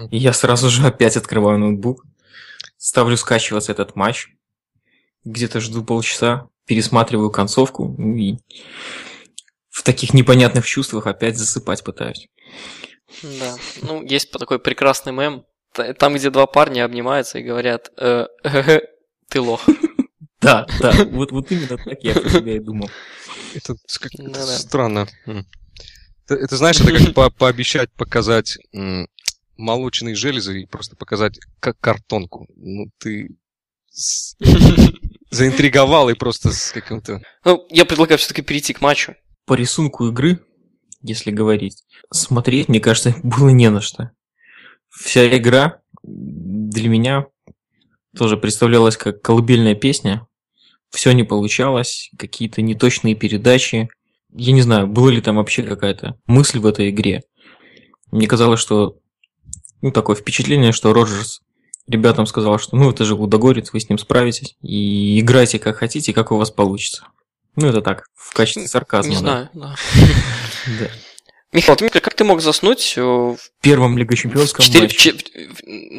И я сразу же опять открываю ноутбук. Ставлю скачиваться этот матч. Где-то жду полчаса, пересматриваю концовку и в таких непонятных чувствах опять засыпать пытаюсь. Да, ну есть такой прекрасный мем, там, где два парня обнимаются и говорят, э, э, ты лох. Да, да, вот, вот именно так я про себя и думал. Это, это странно. Это, это знаешь, это как по пообещать показать молочные железы и просто показать как картонку. Ну, ты заинтриговал и просто с каким-то... Ну, я предлагаю все-таки перейти к матчу по рисунку игры, если говорить, смотреть, мне кажется, было не на что. Вся игра для меня тоже представлялась как колыбельная песня. Все не получалось, какие-то неточные передачи. Я не знаю, была ли там вообще какая-то мысль в этой игре. Мне казалось, что ну, такое впечатление, что Роджерс ребятам сказал, что ну это же Лудогорец, вы с ним справитесь, и играйте как хотите, как у вас получится. Ну, это так, в качестве сарказма. Не да. знаю, да. да. Михаил, ты, как ты мог заснуть в первом Лига Чемпионском 4, матче?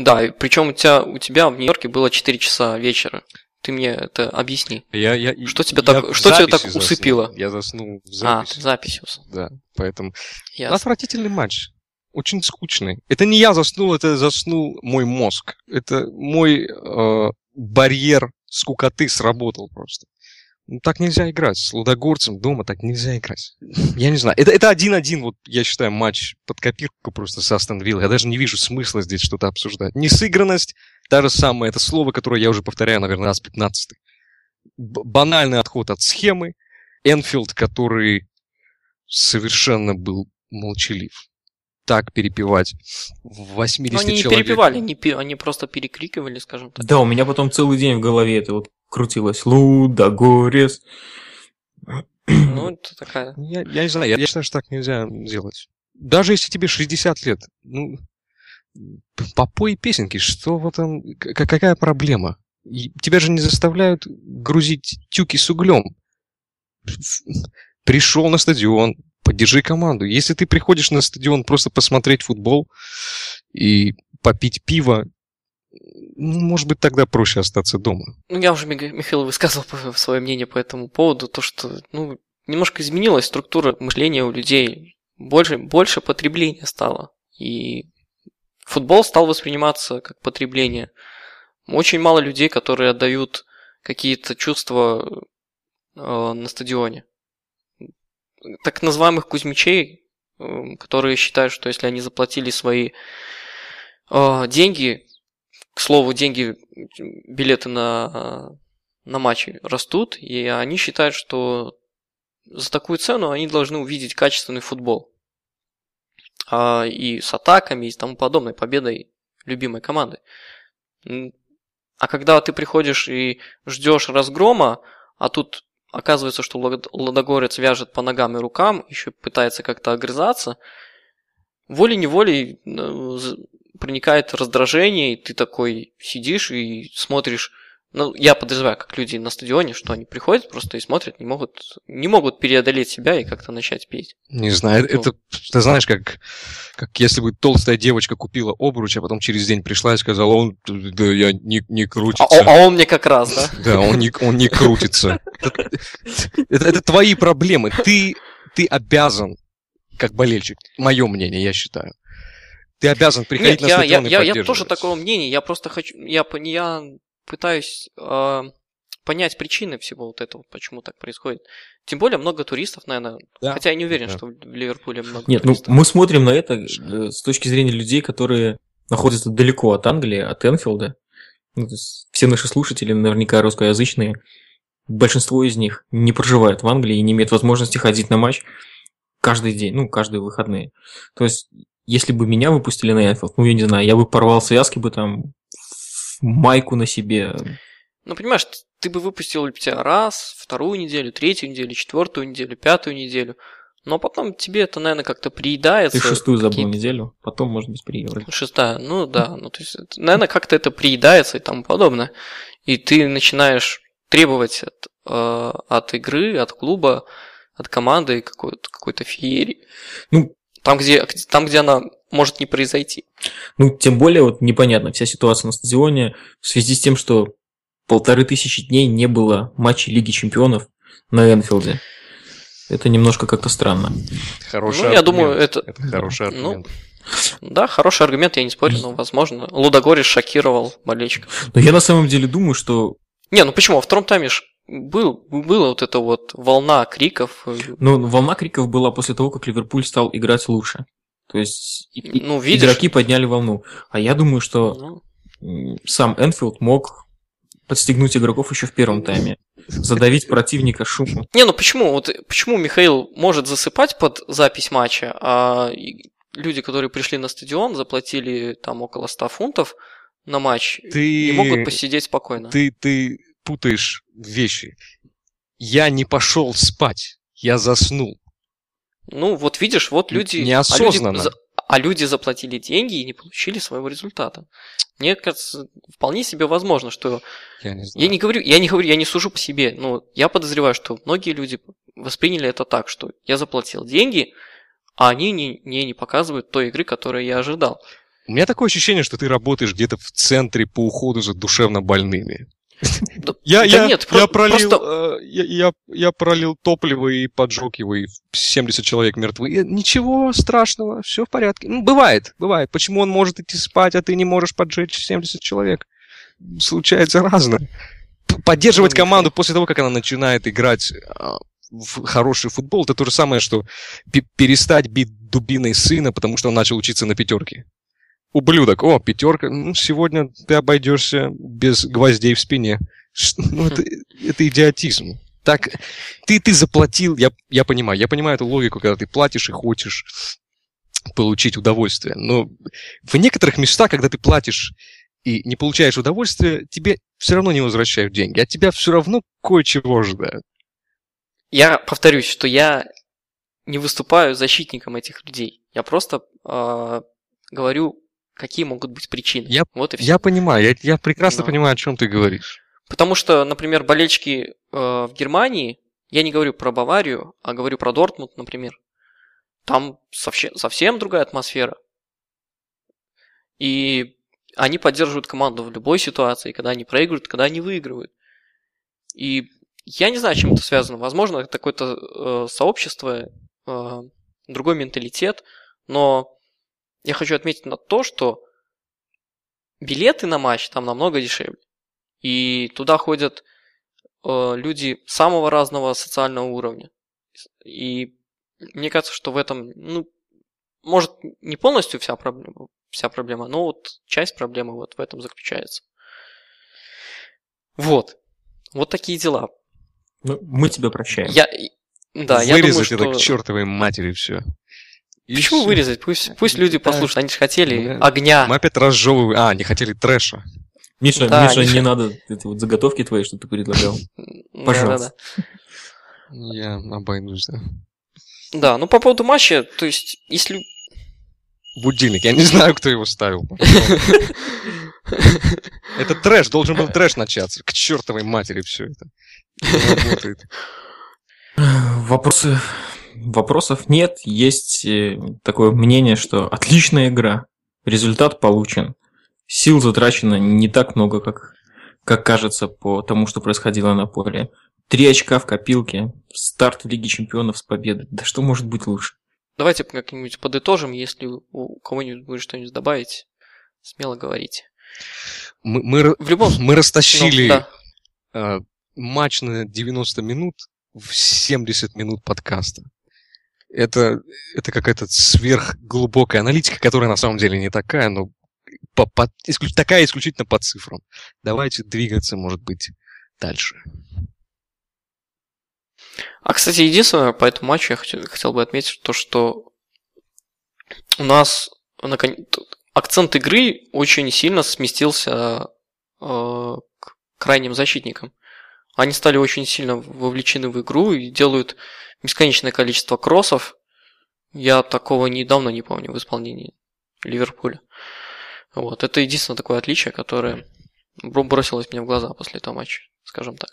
Да, причем у тебя, у тебя в Нью-Йорке было 4 часа вечера. Ты мне это объясни. Я, я, что тебя я так, что тебя так заснул. усыпило? Я заснул в записи. А, запись уснул. Да, поэтому... Ясно. Отвратительный матч. Очень скучный. Это не я заснул, это заснул мой мозг. Это мой э, барьер скукоты сработал просто. Ну, так нельзя играть. С Лудогорцем дома так нельзя играть. Я не знаю. Это, это один-один, вот, я считаю, матч под копирку просто с Астон Виллой. Я даже не вижу смысла здесь что-то обсуждать. Несыгранность, та же самая, это слово, которое я уже повторяю, наверное, раз 15 Банальный отход от схемы. Энфилд, который совершенно был молчалив. Так перепевать в 80 Но они не человек. перепевали, они, они просто перекрикивали, скажем так. Да, у меня потом целый день в голове это вот крутилось Лудогорец. Ну, это такая... Я, я не знаю, я, я считаю, что так нельзя делать. Даже если тебе 60 лет, ну, Попой песенки, что в этом, какая проблема? Тебя же не заставляют грузить тюки с углем. Пришел на стадион, поддержи команду. Если ты приходишь на стадион просто посмотреть футбол и попить пиво, ну, может быть, тогда проще остаться дома. Ну, я уже, Михаил, высказывал свое мнение по этому поводу, то, что, ну, немножко изменилась структура мышления у людей. Больше, больше потребления стало. И футбол стал восприниматься как потребление. Очень мало людей, которые отдают какие-то чувства э, на стадионе. Так называемых кузьмичей, э, которые считают, что если они заплатили свои э, деньги, к слову, деньги, билеты на, на матчи растут, и они считают, что за такую цену они должны увидеть качественный футбол. А, и с атаками, и тому подобной, победой любимой команды. А когда ты приходишь и ждешь разгрома, а тут оказывается, что Ладогорец вяжет по ногам и рукам, еще пытается как-то огрызаться, волей-неволей э, проникает раздражение, и ты такой сидишь и смотришь ну, я подозреваю, как люди на стадионе, что они приходят просто и смотрят, не могут, не могут преодолеть себя и как-то начать петь. Не знаю, ну. это, ты знаешь, как, как если бы толстая девочка купила обруч, а потом через день пришла и сказала, он, да, я не, не крутится. А, а он мне как раз, да? Да, он не, он не крутится. Это, твои проблемы. Ты, ты обязан, как болельщик, мое мнение, я считаю, ты обязан приходить Нет, на стадион я, и я, я тоже такого мнения. Я просто хочу, я, я пытаюсь э, понять причины всего вот этого, почему так происходит. Тем более много туристов, наверное. Да. Хотя я не уверен, да. что в Ливерпуле много Нет, туристов. ну мы смотрим на это э, с точки зрения людей, которые находятся далеко от Англии, от Энфилда. Ну, все наши слушатели наверняка русскоязычные. Большинство из них не проживают в Англии и не имеют возможности ходить на матч каждый день, ну, каждые выходные. То есть, если бы меня выпустили на Энфилд, ну, я не знаю, я бы порвал связки бы там майку на себе. Ну, понимаешь, ты бы выпустил тебя раз, вторую неделю, третью неделю, четвертую неделю, пятую неделю. Но потом тебе это, наверное, как-то приедается. Ты шестую забыл неделю, потом, может быть, приедет. Шестая, ну да. Ну, то есть, наверное, как-то это приедается и тому подобное. И ты начинаешь требовать от, э, от игры, от клуба, от команды какой-то какой феерии. Ну, там где, там, где она может не произойти. Ну, тем более, вот непонятно вся ситуация на стадионе в связи с тем, что полторы тысячи дней не было матчей Лиги Чемпионов на Энфилде. Это немножко как-то странно. Хороший ну, аргумент. я думаю, это... Это хороший ну, аргумент. Ну, да, хороший аргумент, я не спорю, но возможно. Лудогорец шокировал болельщиков. Но я на самом деле думаю, что... Не, ну почему? Во втором тайме был, была вот эта вот волна криков. Ну, волна криков была после того, как Ливерпуль стал играть лучше. То есть ну, видишь... игроки подняли волну. А я думаю, что ну... сам Энфилд мог подстегнуть игроков еще в первом тайме. Задавить противника шумом. Не, ну почему? Вот почему Михаил может засыпать под запись матча, а люди, которые пришли на стадион, заплатили там около 100 фунтов на матч, ты... не могут посидеть спокойно. Ты, ты путаешь вещи. Я не пошел спать, я заснул. Ну, вот видишь, вот люди... Неосознанно. А люди, а люди заплатили деньги и не получили своего результата. Мне кажется, вполне себе возможно, что... Я не знаю. Я не говорю, я не говорю, я не сужу по себе, но я подозреваю, что многие люди восприняли это так, что я заплатил деньги, а они не, не, не показывают той игры, которую я ожидал. У меня такое ощущение, что ты работаешь где-то в центре по уходу за душевно больными. Я, я, нет, я, пролил, просто... э, я, я, я пролил топливо и поджег его, и 70 человек мертвы. И ничего страшного, все в порядке. Ну, бывает, бывает. Почему он может идти спать, а ты не можешь поджечь 70 человек? Случается разное. Поддерживать команду после того, как она начинает играть а, в хороший футбол, это то же самое, что перестать бить дубиной сына, потому что он начал учиться на пятерке ублюдок, о, пятерка, ну, сегодня ты обойдешься без гвоздей в спине. Ну, это, это идиотизм. Так, ты, ты заплатил, я, я понимаю, я понимаю эту логику, когда ты платишь и хочешь получить удовольствие. Но в некоторых местах, когда ты платишь и не получаешь удовольствия, тебе все равно не возвращают деньги, а тебя все равно кое-чего ожидают. Я повторюсь, что я не выступаю защитником этих людей. Я просто э, говорю какие могут быть причины. Я, вот и все. я понимаю, я, я прекрасно Да. понимаю, о чем ты говоришь. Потому что, например, болельщики э, в Германии, я не говорю про Баварию, а говорю про Дортмунд, например, там совсем, совсем другая атмосфера. И они поддерживают команду в любой ситуации, когда они проигрывают, когда они выигрывают. И я не знаю, чем это связано. Возможно, это какое-то э, сообщество, э, другой менталитет, но я хочу отметить на то, что билеты на матч там намного дешевле. И туда ходят э, люди самого разного социального уровня. И мне кажется, что в этом, ну, может, не полностью вся проблема, вся проблема, но вот часть проблемы вот в этом заключается. Вот. Вот такие дела. Ну, мы тебя прощаем. Я, да, я думаю, Вырезать что... это к чертовой матери все. Почему вырезать? Пусть, пусть люди Да. послушают. Они же хотели Да. огня. Мы опять разжевываем. А, не хотели трэша. Миша, Да, Миша, Миша. не надо эти вот заготовки твои, что ты предлагал. Пожалуйста. Я обойдусь, да. Да, ну по поводу матча, то есть, если... Будильник. Я не знаю, кто его ставил. Это трэш. Должен был трэш начаться. К чертовой матери все это. Не работает. Вопросы... Вопросов нет. Есть э, такое мнение, что отличная игра. Результат получен. Сил затрачено не так много, как, как кажется по тому, что происходило на поле. Три очка в копилке. Старт в Лиге Чемпионов с победой. Да что может быть лучше? Давайте как-нибудь подытожим, если у кого-нибудь будет что-нибудь добавить, смело говорите. Мы, мы, В любом мы растащили Ну, да. э, матч на 90 минут в 70 минут подкаста. Это, это какая-то сверхглубокая аналитика, которая на самом деле не такая, но по, по- исключ- такая исключительно по цифрам. Давайте двигаться, может быть, дальше. А, кстати, единственное, по этому матчу я хотел, хотел бы отметить то, что у нас након- тут акцент игры очень сильно сместился э, к крайним защитникам. Они стали очень сильно вовлечены в игру и делают бесконечное количество кроссов. Я такого недавно не помню в исполнении Ливерпуля. Вот. Это единственное такое отличие, которое бро- бросилось мне в глаза после этого матча, скажем так.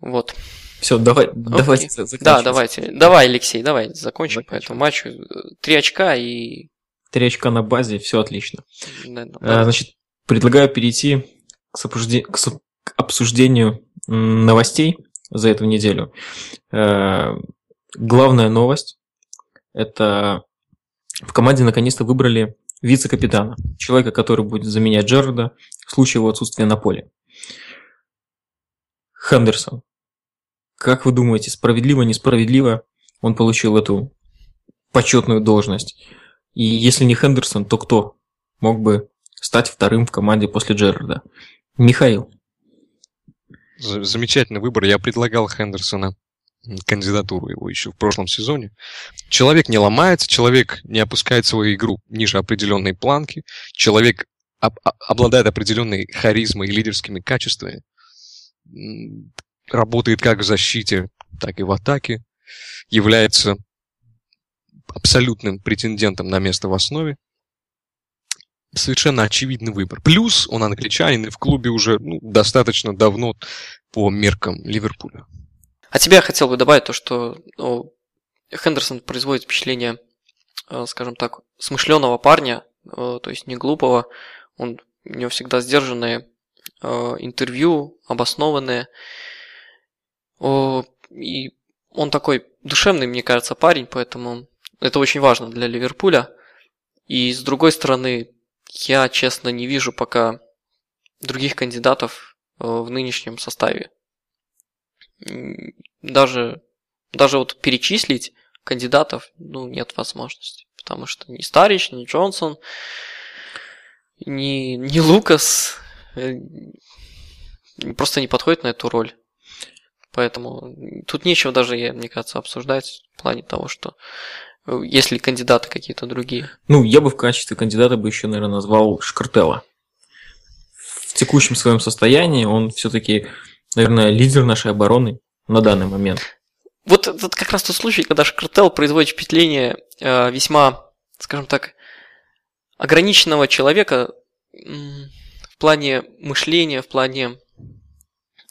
Вот. Все, давай, давайте за- Да, давайте. Давай, Алексей, давай закончим по Заканчиваем. этому матчу. Три очка и... Три очка на базе, все отлично. да, да, А, Значит, предлагаю перейти к, сопужде- к со- к обсуждению новостей за эту неделю. Э, Главная новость – это в команде наконец-то выбрали вице-капитана, человека, который будет заменять Джерарда в случае его отсутствия на поле. Хендерсон. Как вы думаете, справедливо, несправедливо он получил эту почетную должность? И если не Хендерсон, то кто мог бы стать вторым в команде после Джерарда? Михаил. За- Замечательный выбор. Я предлагал Хендерсона кандидатуру его еще в прошлом сезоне. Человек не ломается, человек не опускает свою игру ниже определенной планки, человек об- обладает определенной харизмой и лидерскими качествами, работает как в защите, так и в атаке, является абсолютным претендентом на место в основе. Совершенно очевидный выбор. Плюс он англичанин и в клубе уже ну, достаточно давно по меркам Ливерпуля. А тебе я хотел бы добавить то, что ну, Хендерсон производит впечатление, э, скажем так, смышленого парня, э, то есть не глупого. Он, у него всегда сдержанные э, интервью, обоснованные. И он такой душевный, мне кажется, парень, поэтому это очень важно для Ливерпуля. И с другой стороны, я, честно, не вижу пока других кандидатов э, в нынешнем составе. Даже, даже вот перечислить кандидатов, ну, нет возможности. Потому что ни Старич, ни Джонсон, ни, ни Лукас э, просто не подходит на эту роль. Поэтому тут нечего даже, мне кажется, обсуждать в плане того, что если кандидаты какие-то другие. Ну, я бы в качестве кандидата бы еще, наверное, назвал Шкартела. В текущем своем состоянии он все-таки, наверное, лидер нашей обороны на данный момент. Вот это как раз тот случай, когда Шкартел производит впечатление э, весьма, скажем так, ограниченного человека в плане мышления, в плане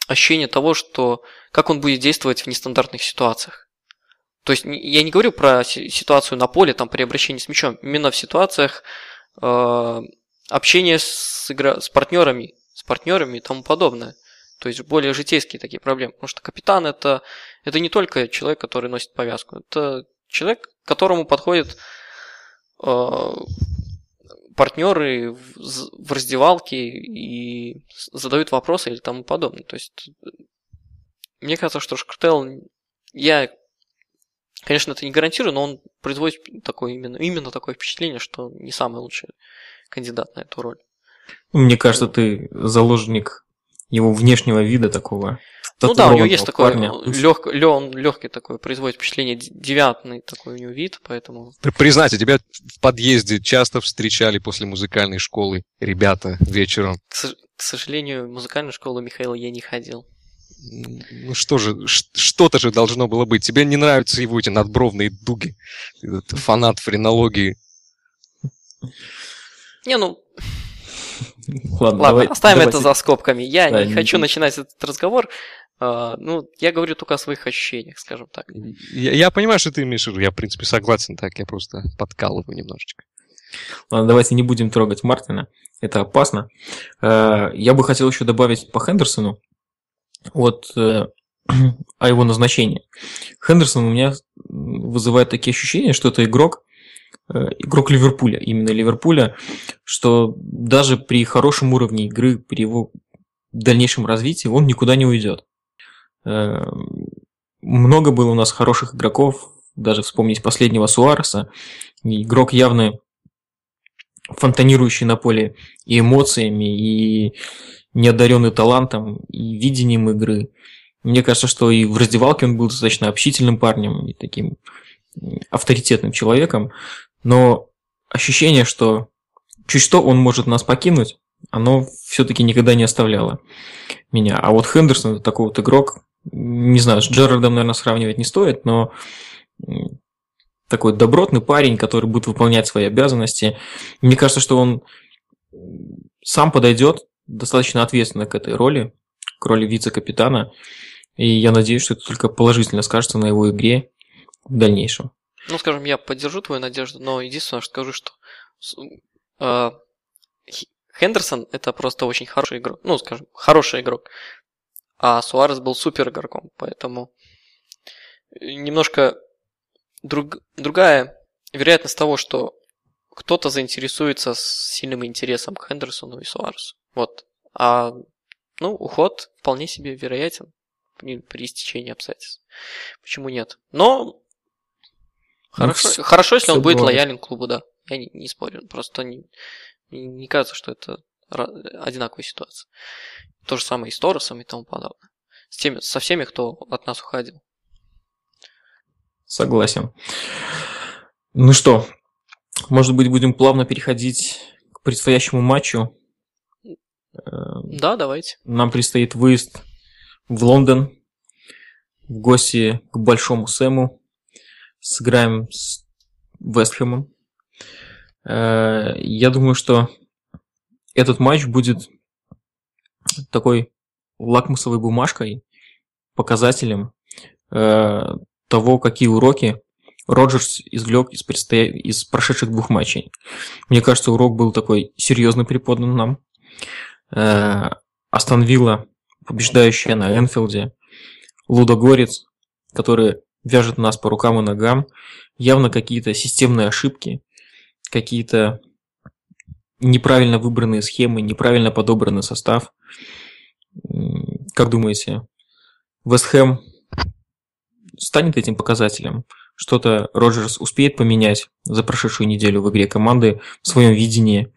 ощущения того, что как он будет действовать в нестандартных ситуациях. То есть я не говорю про ситуацию на поле, там при обращении с мячом, именно в ситуациях э, общения с, игра... с партнерами, с партнерами и тому подобное. То есть более житейские такие проблемы. Потому что капитан это, это не только человек, который носит повязку. Это человек, к которому подходят э, партнеры в, в раздевалке и задают вопросы или тому подобное. То есть мне кажется, что Шкартел, я, конечно, это не гарантирую, но он производит такое именно, именно такое впечатление, что не самый лучший кандидат на эту роль. Мне кажется, ты заложник его внешнего вида такого. Ну да, у него есть такой лег, лег, легкий такой, производит впечатление, девятный такой у него вид, поэтому... Признайте, тебя в подъезде часто встречали после музыкальной школы ребята вечером? К, к сожалению, в музыкальную школу Михаила я не ходил. Ну что же, что-то же должно было быть. Тебе не нравятся его эти надбровные дуги. Ты фанат френологии. Не, ну, Ладно, Ладно давай, оставим давайте. это за скобками. Я да, не, не хочу не... начинать этот разговор. Uh, ну, я говорю только о своих ощущениях, скажем так. Я, я понимаю, что ты имеешь в виду. Я, в принципе, согласен так. Я просто подкалываю немножечко. Ладно, давайте не будем трогать Мартина. Это опасно. Uh, я бы хотел еще добавить по Хендерсону. Вот uh, о его назначении. Хендерсон у меня вызывает такие ощущения, что это игрок, Э, игрок Ливерпуля, именно Ливерпуля, что даже при хорошем уровне игры, при его дальнейшем развитии, он никуда не уйдет. Э, много было у нас хороших игроков, даже вспомнить последнего Суареса. Игрок явно фонтанирующий на поле и эмоциями, и неодаренный талантом, и видением игры. Мне кажется, что и в раздевалке он был достаточно общительным парнем, и таким авторитетным человеком. Но ощущение, что чуть что он может нас покинуть, оно все-таки никогда не оставляло меня. А вот Хендерсон такой вот игрок, не знаю, с Джерардом, наверное, сравнивать не стоит, но такой добротный парень, который будет выполнять свои обязанности. Мне кажется, что он сам подойдет достаточно ответственно к этой роли, к роли вице-капитана. И я надеюсь, что это только положительно скажется на его игре в дальнейшем. Ну, скажем, я поддержу твою надежду, но единственное, что скажу, что э, Хендерсон это просто очень хороший игрок. Ну, скажем, хороший игрок. А Суарес был супер игроком, поэтому немножко друг, другая вероятность того, что кто-то заинтересуется с сильным интересом к Хендерсону и Суаресу. Вот. А ну, уход вполне себе вероятен при, истечении обстоятельств. Почему нет? Но Хорошо, ну, хорошо если он будет бывает. лоялен клубу, да. Я не, не спорю. Просто не, не кажется, что это одинаковая ситуация. То же самое и с Торосом и тому подобное. С теми, со всеми, кто от нас уходил. Согласен. Ну что, может быть, будем плавно переходить к предстоящему матчу. Да, давайте. Нам предстоит выезд в Лондон в гости к Большому Сэму сыграем с Вестхэмом. Э, я думаю, что этот матч будет такой лакмусовой бумажкой, показателем э, того, какие уроки Роджерс извлек из, предстоя... из прошедших двух матчей. Мне кажется, урок был такой серьезно преподан нам. Э, Астон Вилла, побеждающая на Энфилде, Лудогорец, который вяжет нас по рукам и ногам. Явно какие-то системные ошибки, какие-то неправильно выбранные схемы, неправильно подобранный состав. Как думаете, Вестхэм станет этим показателем? Что-то Роджерс успеет поменять за прошедшую неделю в игре команды в своем видении,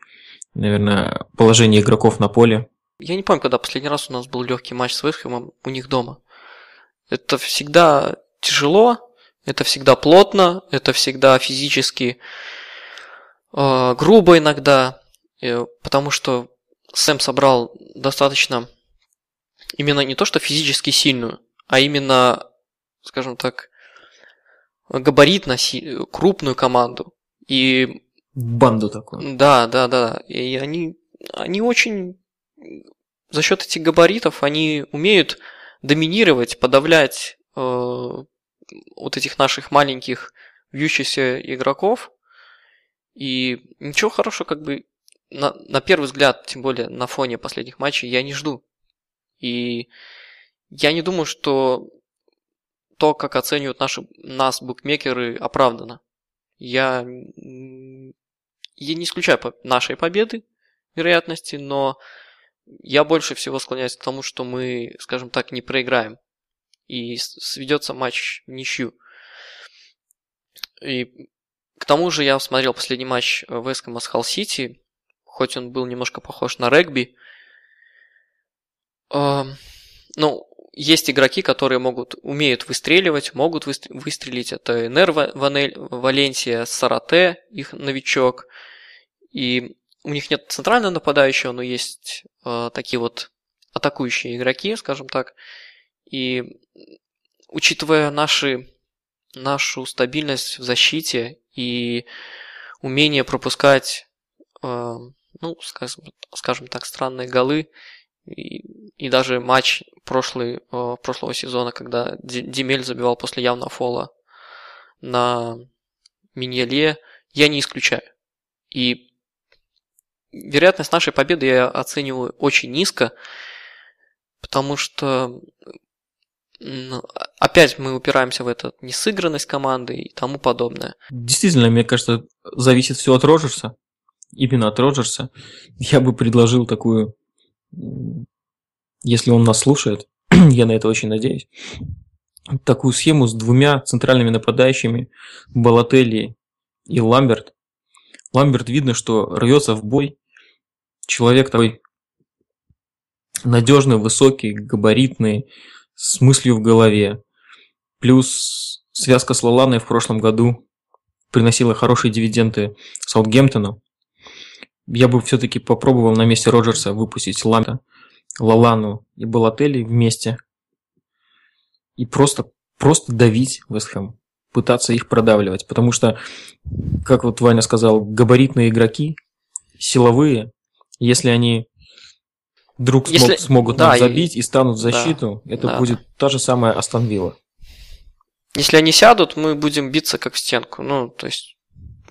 наверное, положение игроков на поле? Я не помню, когда последний раз у нас был легкий матч с Вестхэмом у них дома. Это всегда тяжело, это всегда плотно, это всегда физически э, грубо иногда, э, потому что Сэм собрал достаточно именно не то что физически сильную, а именно, скажем так, габаритно крупную команду. И банду такую. Да, да, да. И они, они очень за счет этих габаритов они умеют доминировать, подавлять э, вот этих наших маленьких вьющихся игроков. И ничего хорошего, как бы на, на первый взгляд, тем более на фоне последних матчей, я не жду. И я не думаю, что то, как оценивают наши, нас букмекеры, оправдано. Я, я не исключаю нашей победы, вероятности, но я больше всего склоняюсь к тому, что мы, скажем так, не проиграем. И сведется матч в ничью. И к тому же я смотрел последний матч Вескома с Халл Сити, хоть он был немножко похож на регби. Э, ну, есть игроки, которые могут, умеют выстреливать, могут выстрелить. Это Энер Валенсия, Сарате, их новичок. И у них нет центрального нападающего, но есть э, такие вот атакующие игроки, скажем так. И учитывая наши, нашу стабильность в защите и умение пропускать, э, ну, скажем, скажем так, странные голы, и, и даже матч прошлый, э, прошлого сезона, когда Демель забивал после явного фола на Миньеле, я не исключаю. И вероятность нашей победы я оцениваю очень низко, потому что опять мы упираемся в эту несыгранность команды и тому подобное. Действительно, мне кажется, зависит все от Роджерса. Именно от Роджерса. Я бы предложил такую, если он нас слушает, я на это очень надеюсь, такую схему с двумя центральными нападающими Балатели и Ламберт. Ламберт видно, что рвется в бой, человек такой надежный, высокий, габаритный, с мыслью в голове. Плюс связка с Лаланой в прошлом году приносила хорошие дивиденды Саутгемптону. Я бы все-таки попробовал на месте Роджерса выпустить Ламта, Лалану и Балатели вместе. И просто, просто давить Вестхэм. Пытаться их продавливать. Потому что, как вот Ваня сказал, габаритные игроки, силовые, если они вдруг Если... смог, смогут да, забить и, и станут в защиту, да, это да, будет да. та же самая Астон Вилла. Если они сядут, мы будем биться как в стенку. Ну, то есть,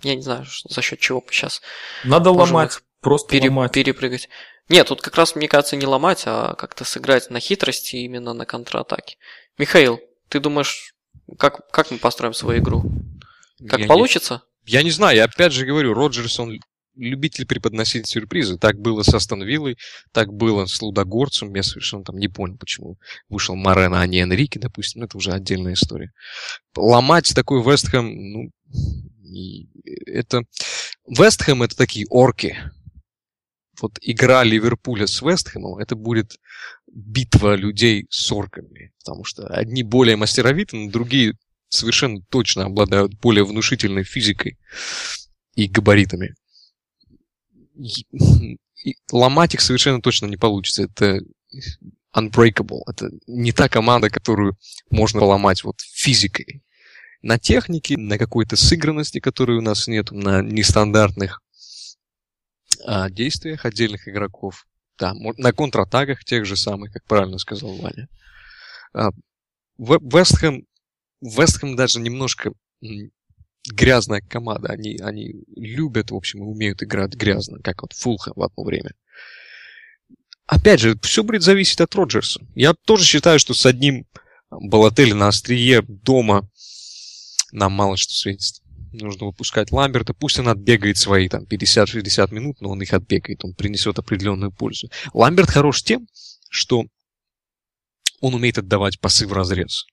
я не знаю, за счет чего сейчас. Надо ломать, просто пере, ломать. Перепрыгать. Нет, тут как раз, мне кажется, не ломать, а как-то сыграть на хитрости именно на контратаке. Михаил, ты думаешь, как, как мы построим свою игру? Как я получится? Не, я не знаю, я опять же говорю, Роджерс, он любитель преподносить сюрпризы. Так было с Астон Виллой, так было с Лудогорцем. Я совершенно там не понял, почему вышел Морено, а не Энрике, допустим. Ну, это уже отдельная история. Ломать такой Вестхэм, ну, это... Вестхэм это такие орки. Вот игра Ливерпуля с Вестхэмом, это будет битва людей с орками. Потому что одни более мастеровиты, другие совершенно точно обладают более внушительной физикой и габаритами ломать их совершенно точно не получится. Это unbreakable. Это не та команда, которую можно поломать вот физикой. На технике, на какой-то сыгранности, которой у нас нет, на нестандартных а, действиях отдельных игроков. Да, на контратаках тех же самых, как правильно сказал Ваня. А, Вестхэм, Вестхэм даже немножко грязная команда. Они, они любят, в общем, и умеют играть грязно, как вот Фулхэм в одно время. Опять же, все будет зависеть от Роджерса. Я тоже считаю, что с одним Балотели на острие дома нам мало что светит. Нужно выпускать Ламберта. Пусть он отбегает свои там 50-60 минут, но он их отбегает. Он принесет определенную пользу. Ламберт хорош тем, что он умеет отдавать пасы в разрез.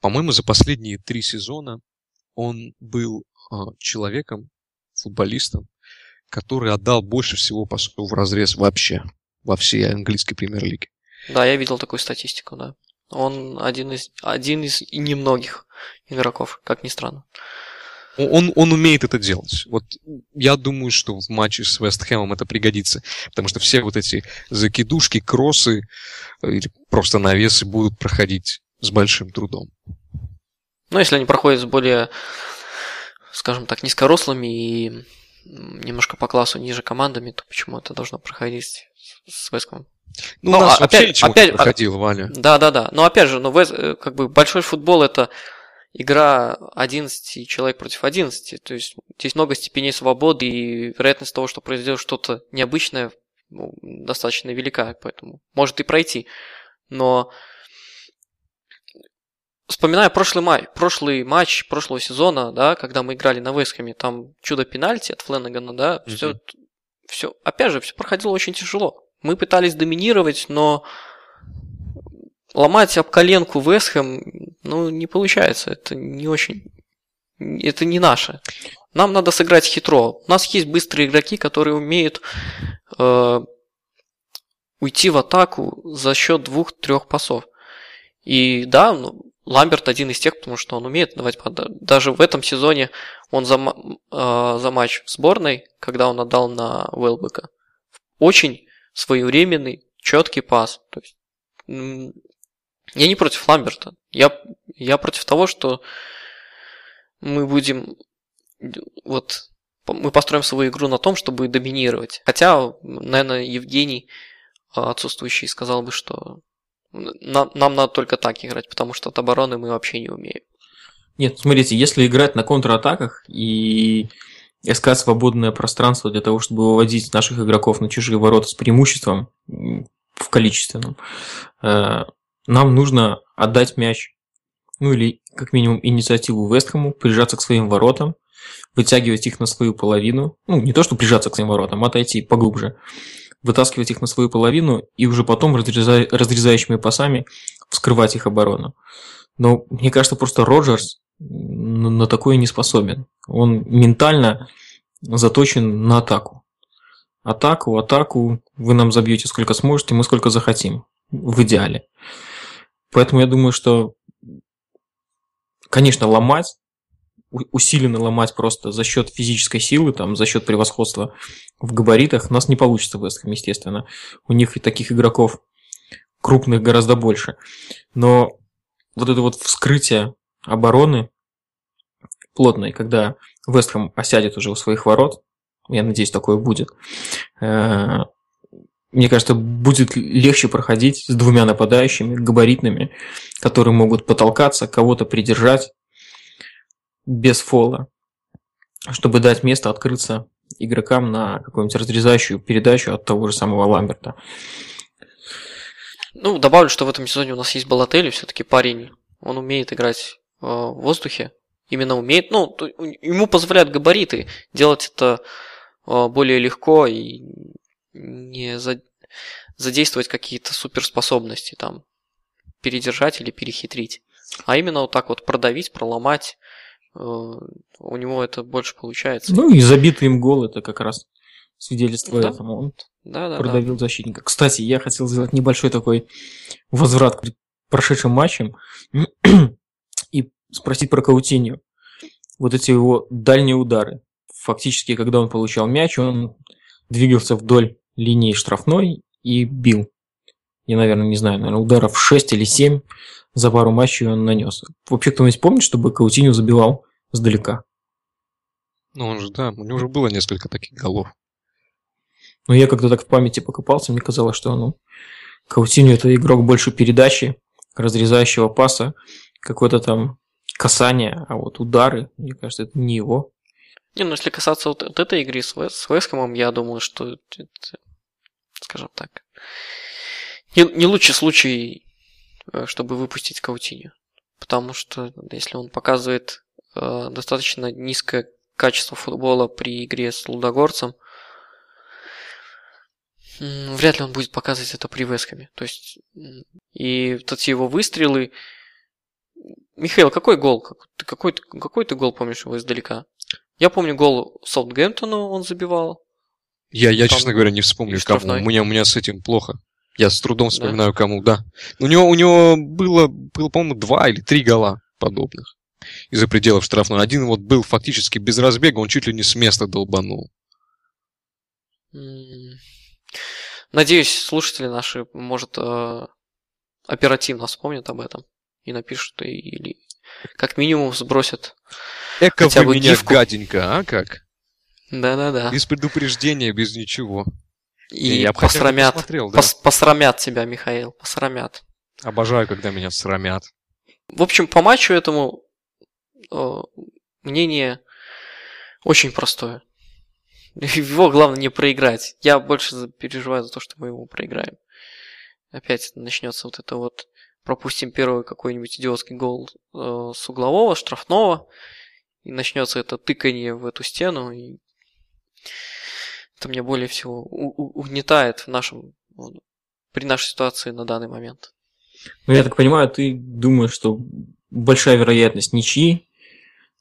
По-моему, за последние три сезона он был э, человеком, футболистом, который отдал больше всего пасов в разрез вообще во всей английской премьер-лиге. Да, я видел такую статистику, да. Он один из, один из немногих игроков, как ни странно. Он, он умеет это делать. Вот я думаю, что в матче с Вестхэмом это пригодится. Потому что все вот эти закидушки, кроссы э, или просто навесы будут проходить с большим трудом. Ну, если они проходят с более, скажем так, низкорослыми и немножко по классу ниже командами, то почему это должно проходить с Веском? Ну, Ну, у нас а- опять- опять- не проходило, Ваня. Да, да, да. Но опять же, ну, э, как бы большой футбол это игра 11 человек против 11. То есть здесь много степеней свободы, и вероятность того, что произойдет что-то необычное, ну, достаточно велика, поэтому может и пройти. Но вспоминая прошлый, май, прошлый матч прошлого сезона, да, когда мы играли на Вестхэме, там чудо пенальти от Фленнегана, да, Мгм. все, все, опять же, все проходило очень тяжело. Мы пытались доминировать, но ломать об коленку Вестхэм, ну, не получается. Это не очень... Это не наше. Нам надо сыграть хитро. У нас есть быстрые игроки, которые умеют э, уйти в атаку за счет двух-трех пасов. И да, ну, Ламберт один из тех, потому что он умеет давать Даже в этом сезоне он за, э, за матч в сборной, когда он отдал на Уэлбека, очень своевременный, четкий пас. То есть, я не против Ламберта. Я, я против того, что мы будем вот мы построим свою игру на том, чтобы доминировать. Хотя, наверное, Евгений а, отсутствующий сказал бы, что нам надо только так играть, потому что от обороны мы вообще не умеем. Нет, смотрите, если играть на контратаках и искать свободное пространство для того, чтобы выводить наших игроков на чужие ворота с преимуществом в количественном, э, нам нужно отдать мяч, ну или как минимум инициативу Вестхэму, прижаться к своим воротам, вытягивать их на свою половину, ну не то, что прижаться к своим воротам, а отойти поглубже, вытаскивать их на свою половину и уже потом разреза- разрезающими пасами вскрывать их оборону. Но мне кажется, просто Роджерс на такое не способен. Он ментально заточен на атаку. Атаку, атаку, вы нам забьете сколько сможете, мы сколько захотим. В идеале. Поэтому я думаю, что, конечно, ломать, усиленно ломать просто за счет физической силы, там, за счет превосходства в габаритах, у нас не получится в Вестхэм, естественно. У них и таких игроков крупных гораздо больше. Но вот это вот вскрытие обороны плотной, когда Вестхэм осядет уже у своих ворот, я надеюсь, такое будет, э, мне кажется, будет легче проходить с двумя нападающими, габаритными, которые могут потолкаться, кого-то придержать без фола, чтобы дать место открыться игрокам на какую-нибудь разрезающую передачу от того же самого Ламберта. Ну, добавлю, что в этом сезоне у нас есть Балатели, все-таки парень, он умеет играть э, в воздухе, именно умеет, ну, ему позволяют габариты делать это э, более легко и не за- задействовать какие-то суперспособности, там, передержать или перехитрить. А именно вот так вот продавить, проломать, э, у него это больше получается. Ну и забитый им гол это как раз свидетельство Да. этому. Он да, да, да. продавил защитника. Кстати, я хотел сделать небольшой такой возврат к прошедшим матчам спросить про Каутинью. Вот эти его дальние удары. Фактически, когда он получал мяч, он двигался вдоль линии штрафной и бил. Я, наверное, не знаю, наверное, ударов 6 или 7 за пару матчей он нанес. Вообще, кто-нибудь помнит, чтобы Каутинью забивал сдалека? Ну, он же, да, у него уже было несколько таких голов. Но я когда так в памяти покопался, мне казалось, что ну, Каутиньо это игрок больше передачи, разрезающего паса, какое-то там касание, а вот удары, мне кажется, это не его. Не, ну если касаться вот, вот этой игры с, Вес- с Вескомом, я думаю, что это, скажем так, не, не лучший случай, э, чтобы выпустить Каутиню. Потому что если он показывает э, достаточно низкое качество футбола при игре с Лудогорцем, вряд ли он будет показывать это при Вескоме. То есть, и вот эти его выстрелы... Михаил, какой гол? Какой, ты- какой ты гол помнишь его издалека? Я помню гол Саутгемптону он забивал. Я, я Там честно говоря, не вспомню, кому. У меня, у меня с этим плохо. Я с трудом вспоминаю, кому, да. У него, у него было, было, по-моему, два или три гола подобных из-за пределов штрафной. Один вот был фактически без разбега, он чуть ли не с места долбанул. Надеюсь, слушатели наши, может, э, оперативно вспомнят об этом и напишут, и- или как минимум сбросят. Эка Хотя вы бы меня гифку. гаденько, а как? Да-да-да. Без предупреждения, без ничего. И я хотя бы посрамят. посмотрел, да. пос- посрамят тебя, Михаил, посрамят. Обожаю, когда меня срамят. В общем, по матчу этому э, мнение очень простое. Его главное не проиграть. Я больше переживаю за то, что мы его проиграем. Опять начнется вот это вот пропустим первый какой-нибудь идиотский гол э, с углового, штрафного, и начнется это тыканье в эту стену, и это мне более всего угнетает в нашем, при нашей ситуации на данный момент. Ну, я так понимаю, ты думаешь, что большая вероятность ничьи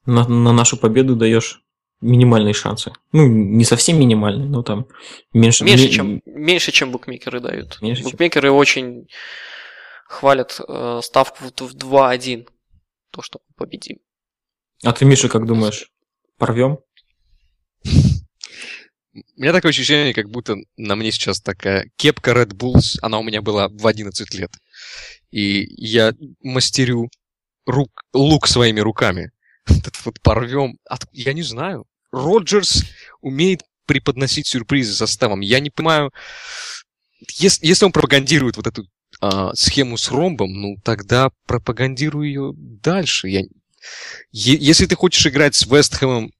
на, на нашу победу даешь минимальные шансы. Ну, не совсем минимальные, но там меньше... Меньше, ме- чем, меньше, чем букмекеры дают. Меньше, чем- букмекеры очень хвалят э, ставку в, в 2-1, то, что мы победим. А ты, Миша, как думаешь, порвем? У меня такое ощущение, как будто на мне сейчас такая кепка Red Bulls, она у меня была в 11 лет. И я мастерю рук, лук своими руками. Этот вот порвем. От- я не знаю. Роджерс умеет преподносить сюрпризы составом. Я не понимаю, если, если он пропагандирует вот эту а, схему с ромбом, ну тогда пропагандируй ее дальше. Я... Е- если ты хочешь играть с Вестхэмом,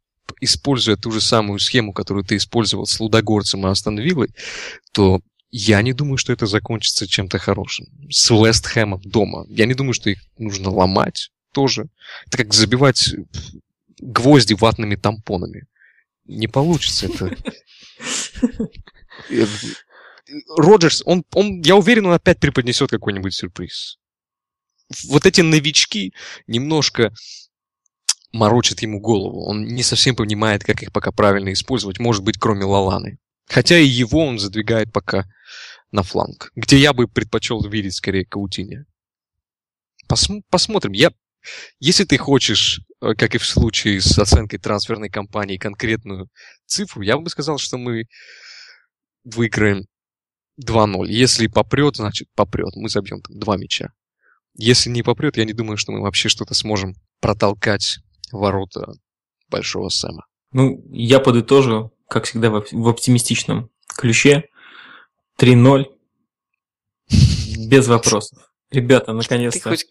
используя ту же самую схему, которую ты использовал с Лудогорцем и Астон Виллой, то я не думаю, что это закончится чем-то хорошим. С Вестхэмом дома. Я не думаю, что их нужно ломать тоже. Это как забивать гвозди ватными тампонами. Не получится это. Роджерс, он, он, я уверен, он опять преподнесет какой-нибудь сюрприз. Вот эти новички немножко морочат ему голову. Он не совсем понимает, как их пока правильно использовать, может быть, кроме Лаланы. Хотя и его он задвигает пока на фланг, где я бы предпочел видеть скорее Каутиня. Посм- посмотрим. Я, если ты хочешь, э, как и в случае с оценкой трансферной кампании, конкретную цифру, я бы сказал, что мы выиграем 2-0. Если попрет, значит попрет. Мы забьем там два мяча. Если не попрет, я не думаю, что мы вообще что-то сможем протолкать ворота Большого Сэма. Ну, я подытожу, как всегда, в, оп- в оптимистичном ключе. 3-0. Без вопросов. Ребята, Ты наконец-то... хоть,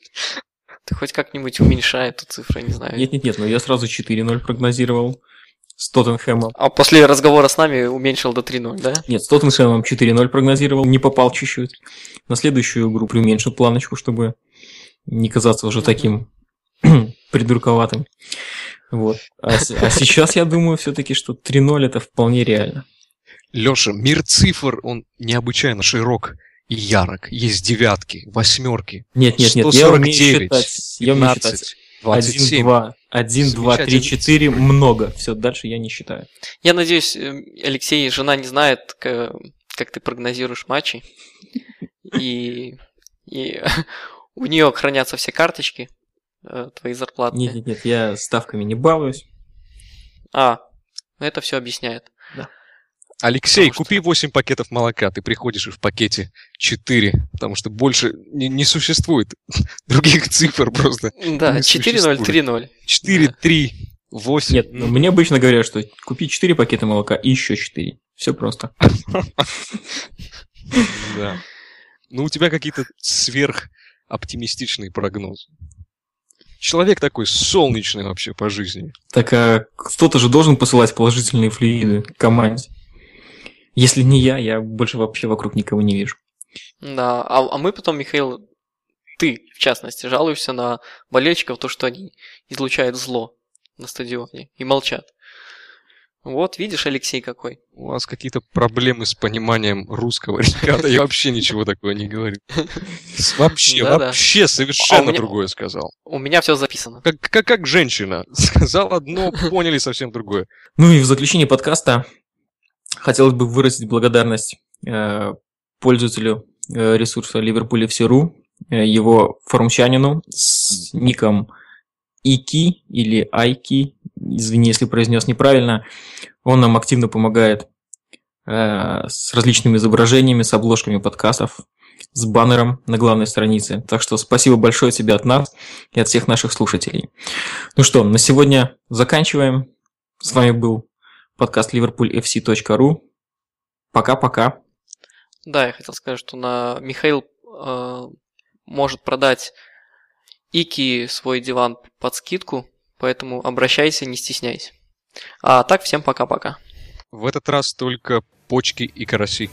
ты хоть как-нибудь уменьшай эту цифру, не знаю. Нет-нет-нет, но я сразу 4-0 прогнозировал с Тоттенхэмом. А после разговора с нами уменьшил до 3-0, да? Нет, с Тоттенхэмом 4-0 прогнозировал, не попал чуть-чуть. На следующую игру приуменьшил планочку, чтобы не казаться уже таким придурковатым. Вот. А, а сейчас я думаю все-таки, что 3-0 это вполне реально. Леша, мир цифр, он необычайно широк и ярок. Есть девятки, восьмерки, Нет, нет, нет, я умею 149, считать. Я умею считать. 15, 1, 27. 2, 1, 2, 3, Замечательно. 4, много. Все, дальше я не считаю. Я надеюсь, э, Алексей, жена не знает, как ты прогнозируешь матчи. И, и у нее хранятся все карточки э, твои зарплатные. Нет, нет, нет, я ставками не балуюсь. А, это все объясняет. Алексей, Потому что- купи 8 пакетов молока, ты приходишь и в пакете 4, потому что больше не, не существует других цифр просто. Да, Не 4-0, существует. 3-0. 4, Да. 3, 8. Нет, ну, мне обычно говорят, что купи 4 пакета молока и еще 4. Все просто. Да. Ну, у тебя какие-то сверхоптимистичные прогнозы. Человек такой солнечный вообще по жизни. Так а кто-то же должен посылать положительные флюиды команде. Если не я, я больше вообще вокруг никого не вижу. Да, а, а мы потом, Михаил, ты, в частности, жалуешься на болельщиков, то, что они излучают зло на стадионе и молчат. Вот, видишь, Алексей какой. У вас какие-то проблемы с пониманием русского, ребята. Я вообще ничего такого не говорю. Вообще, вообще совершенно А другое сказал. У меня все записано. Как, как, как женщина. Сказал одно, поняли совсем другое. Ну и в заключение подкаста хотелось бы выразить благодарность э, пользователю э, ресурса Ливерпуля Всеру, э, его форумчанину с ником Ики или Айки, извини, если произнес неправильно. Он нам активно помогает с различными изображениями, с обложками подкастов, с баннером на главной странице. Так что спасибо большое тебе от нас и от всех наших слушателей. Ну что, на сегодня заканчиваем. С вами был подкаст liverpoolfc.ru. Пока-пока. Да, я хотел сказать, что на Михаил э, может продать Ики свой диван под скидку, поэтому обращайся, не стесняйся. А так, всем пока-пока. В этот раз только почки и караси.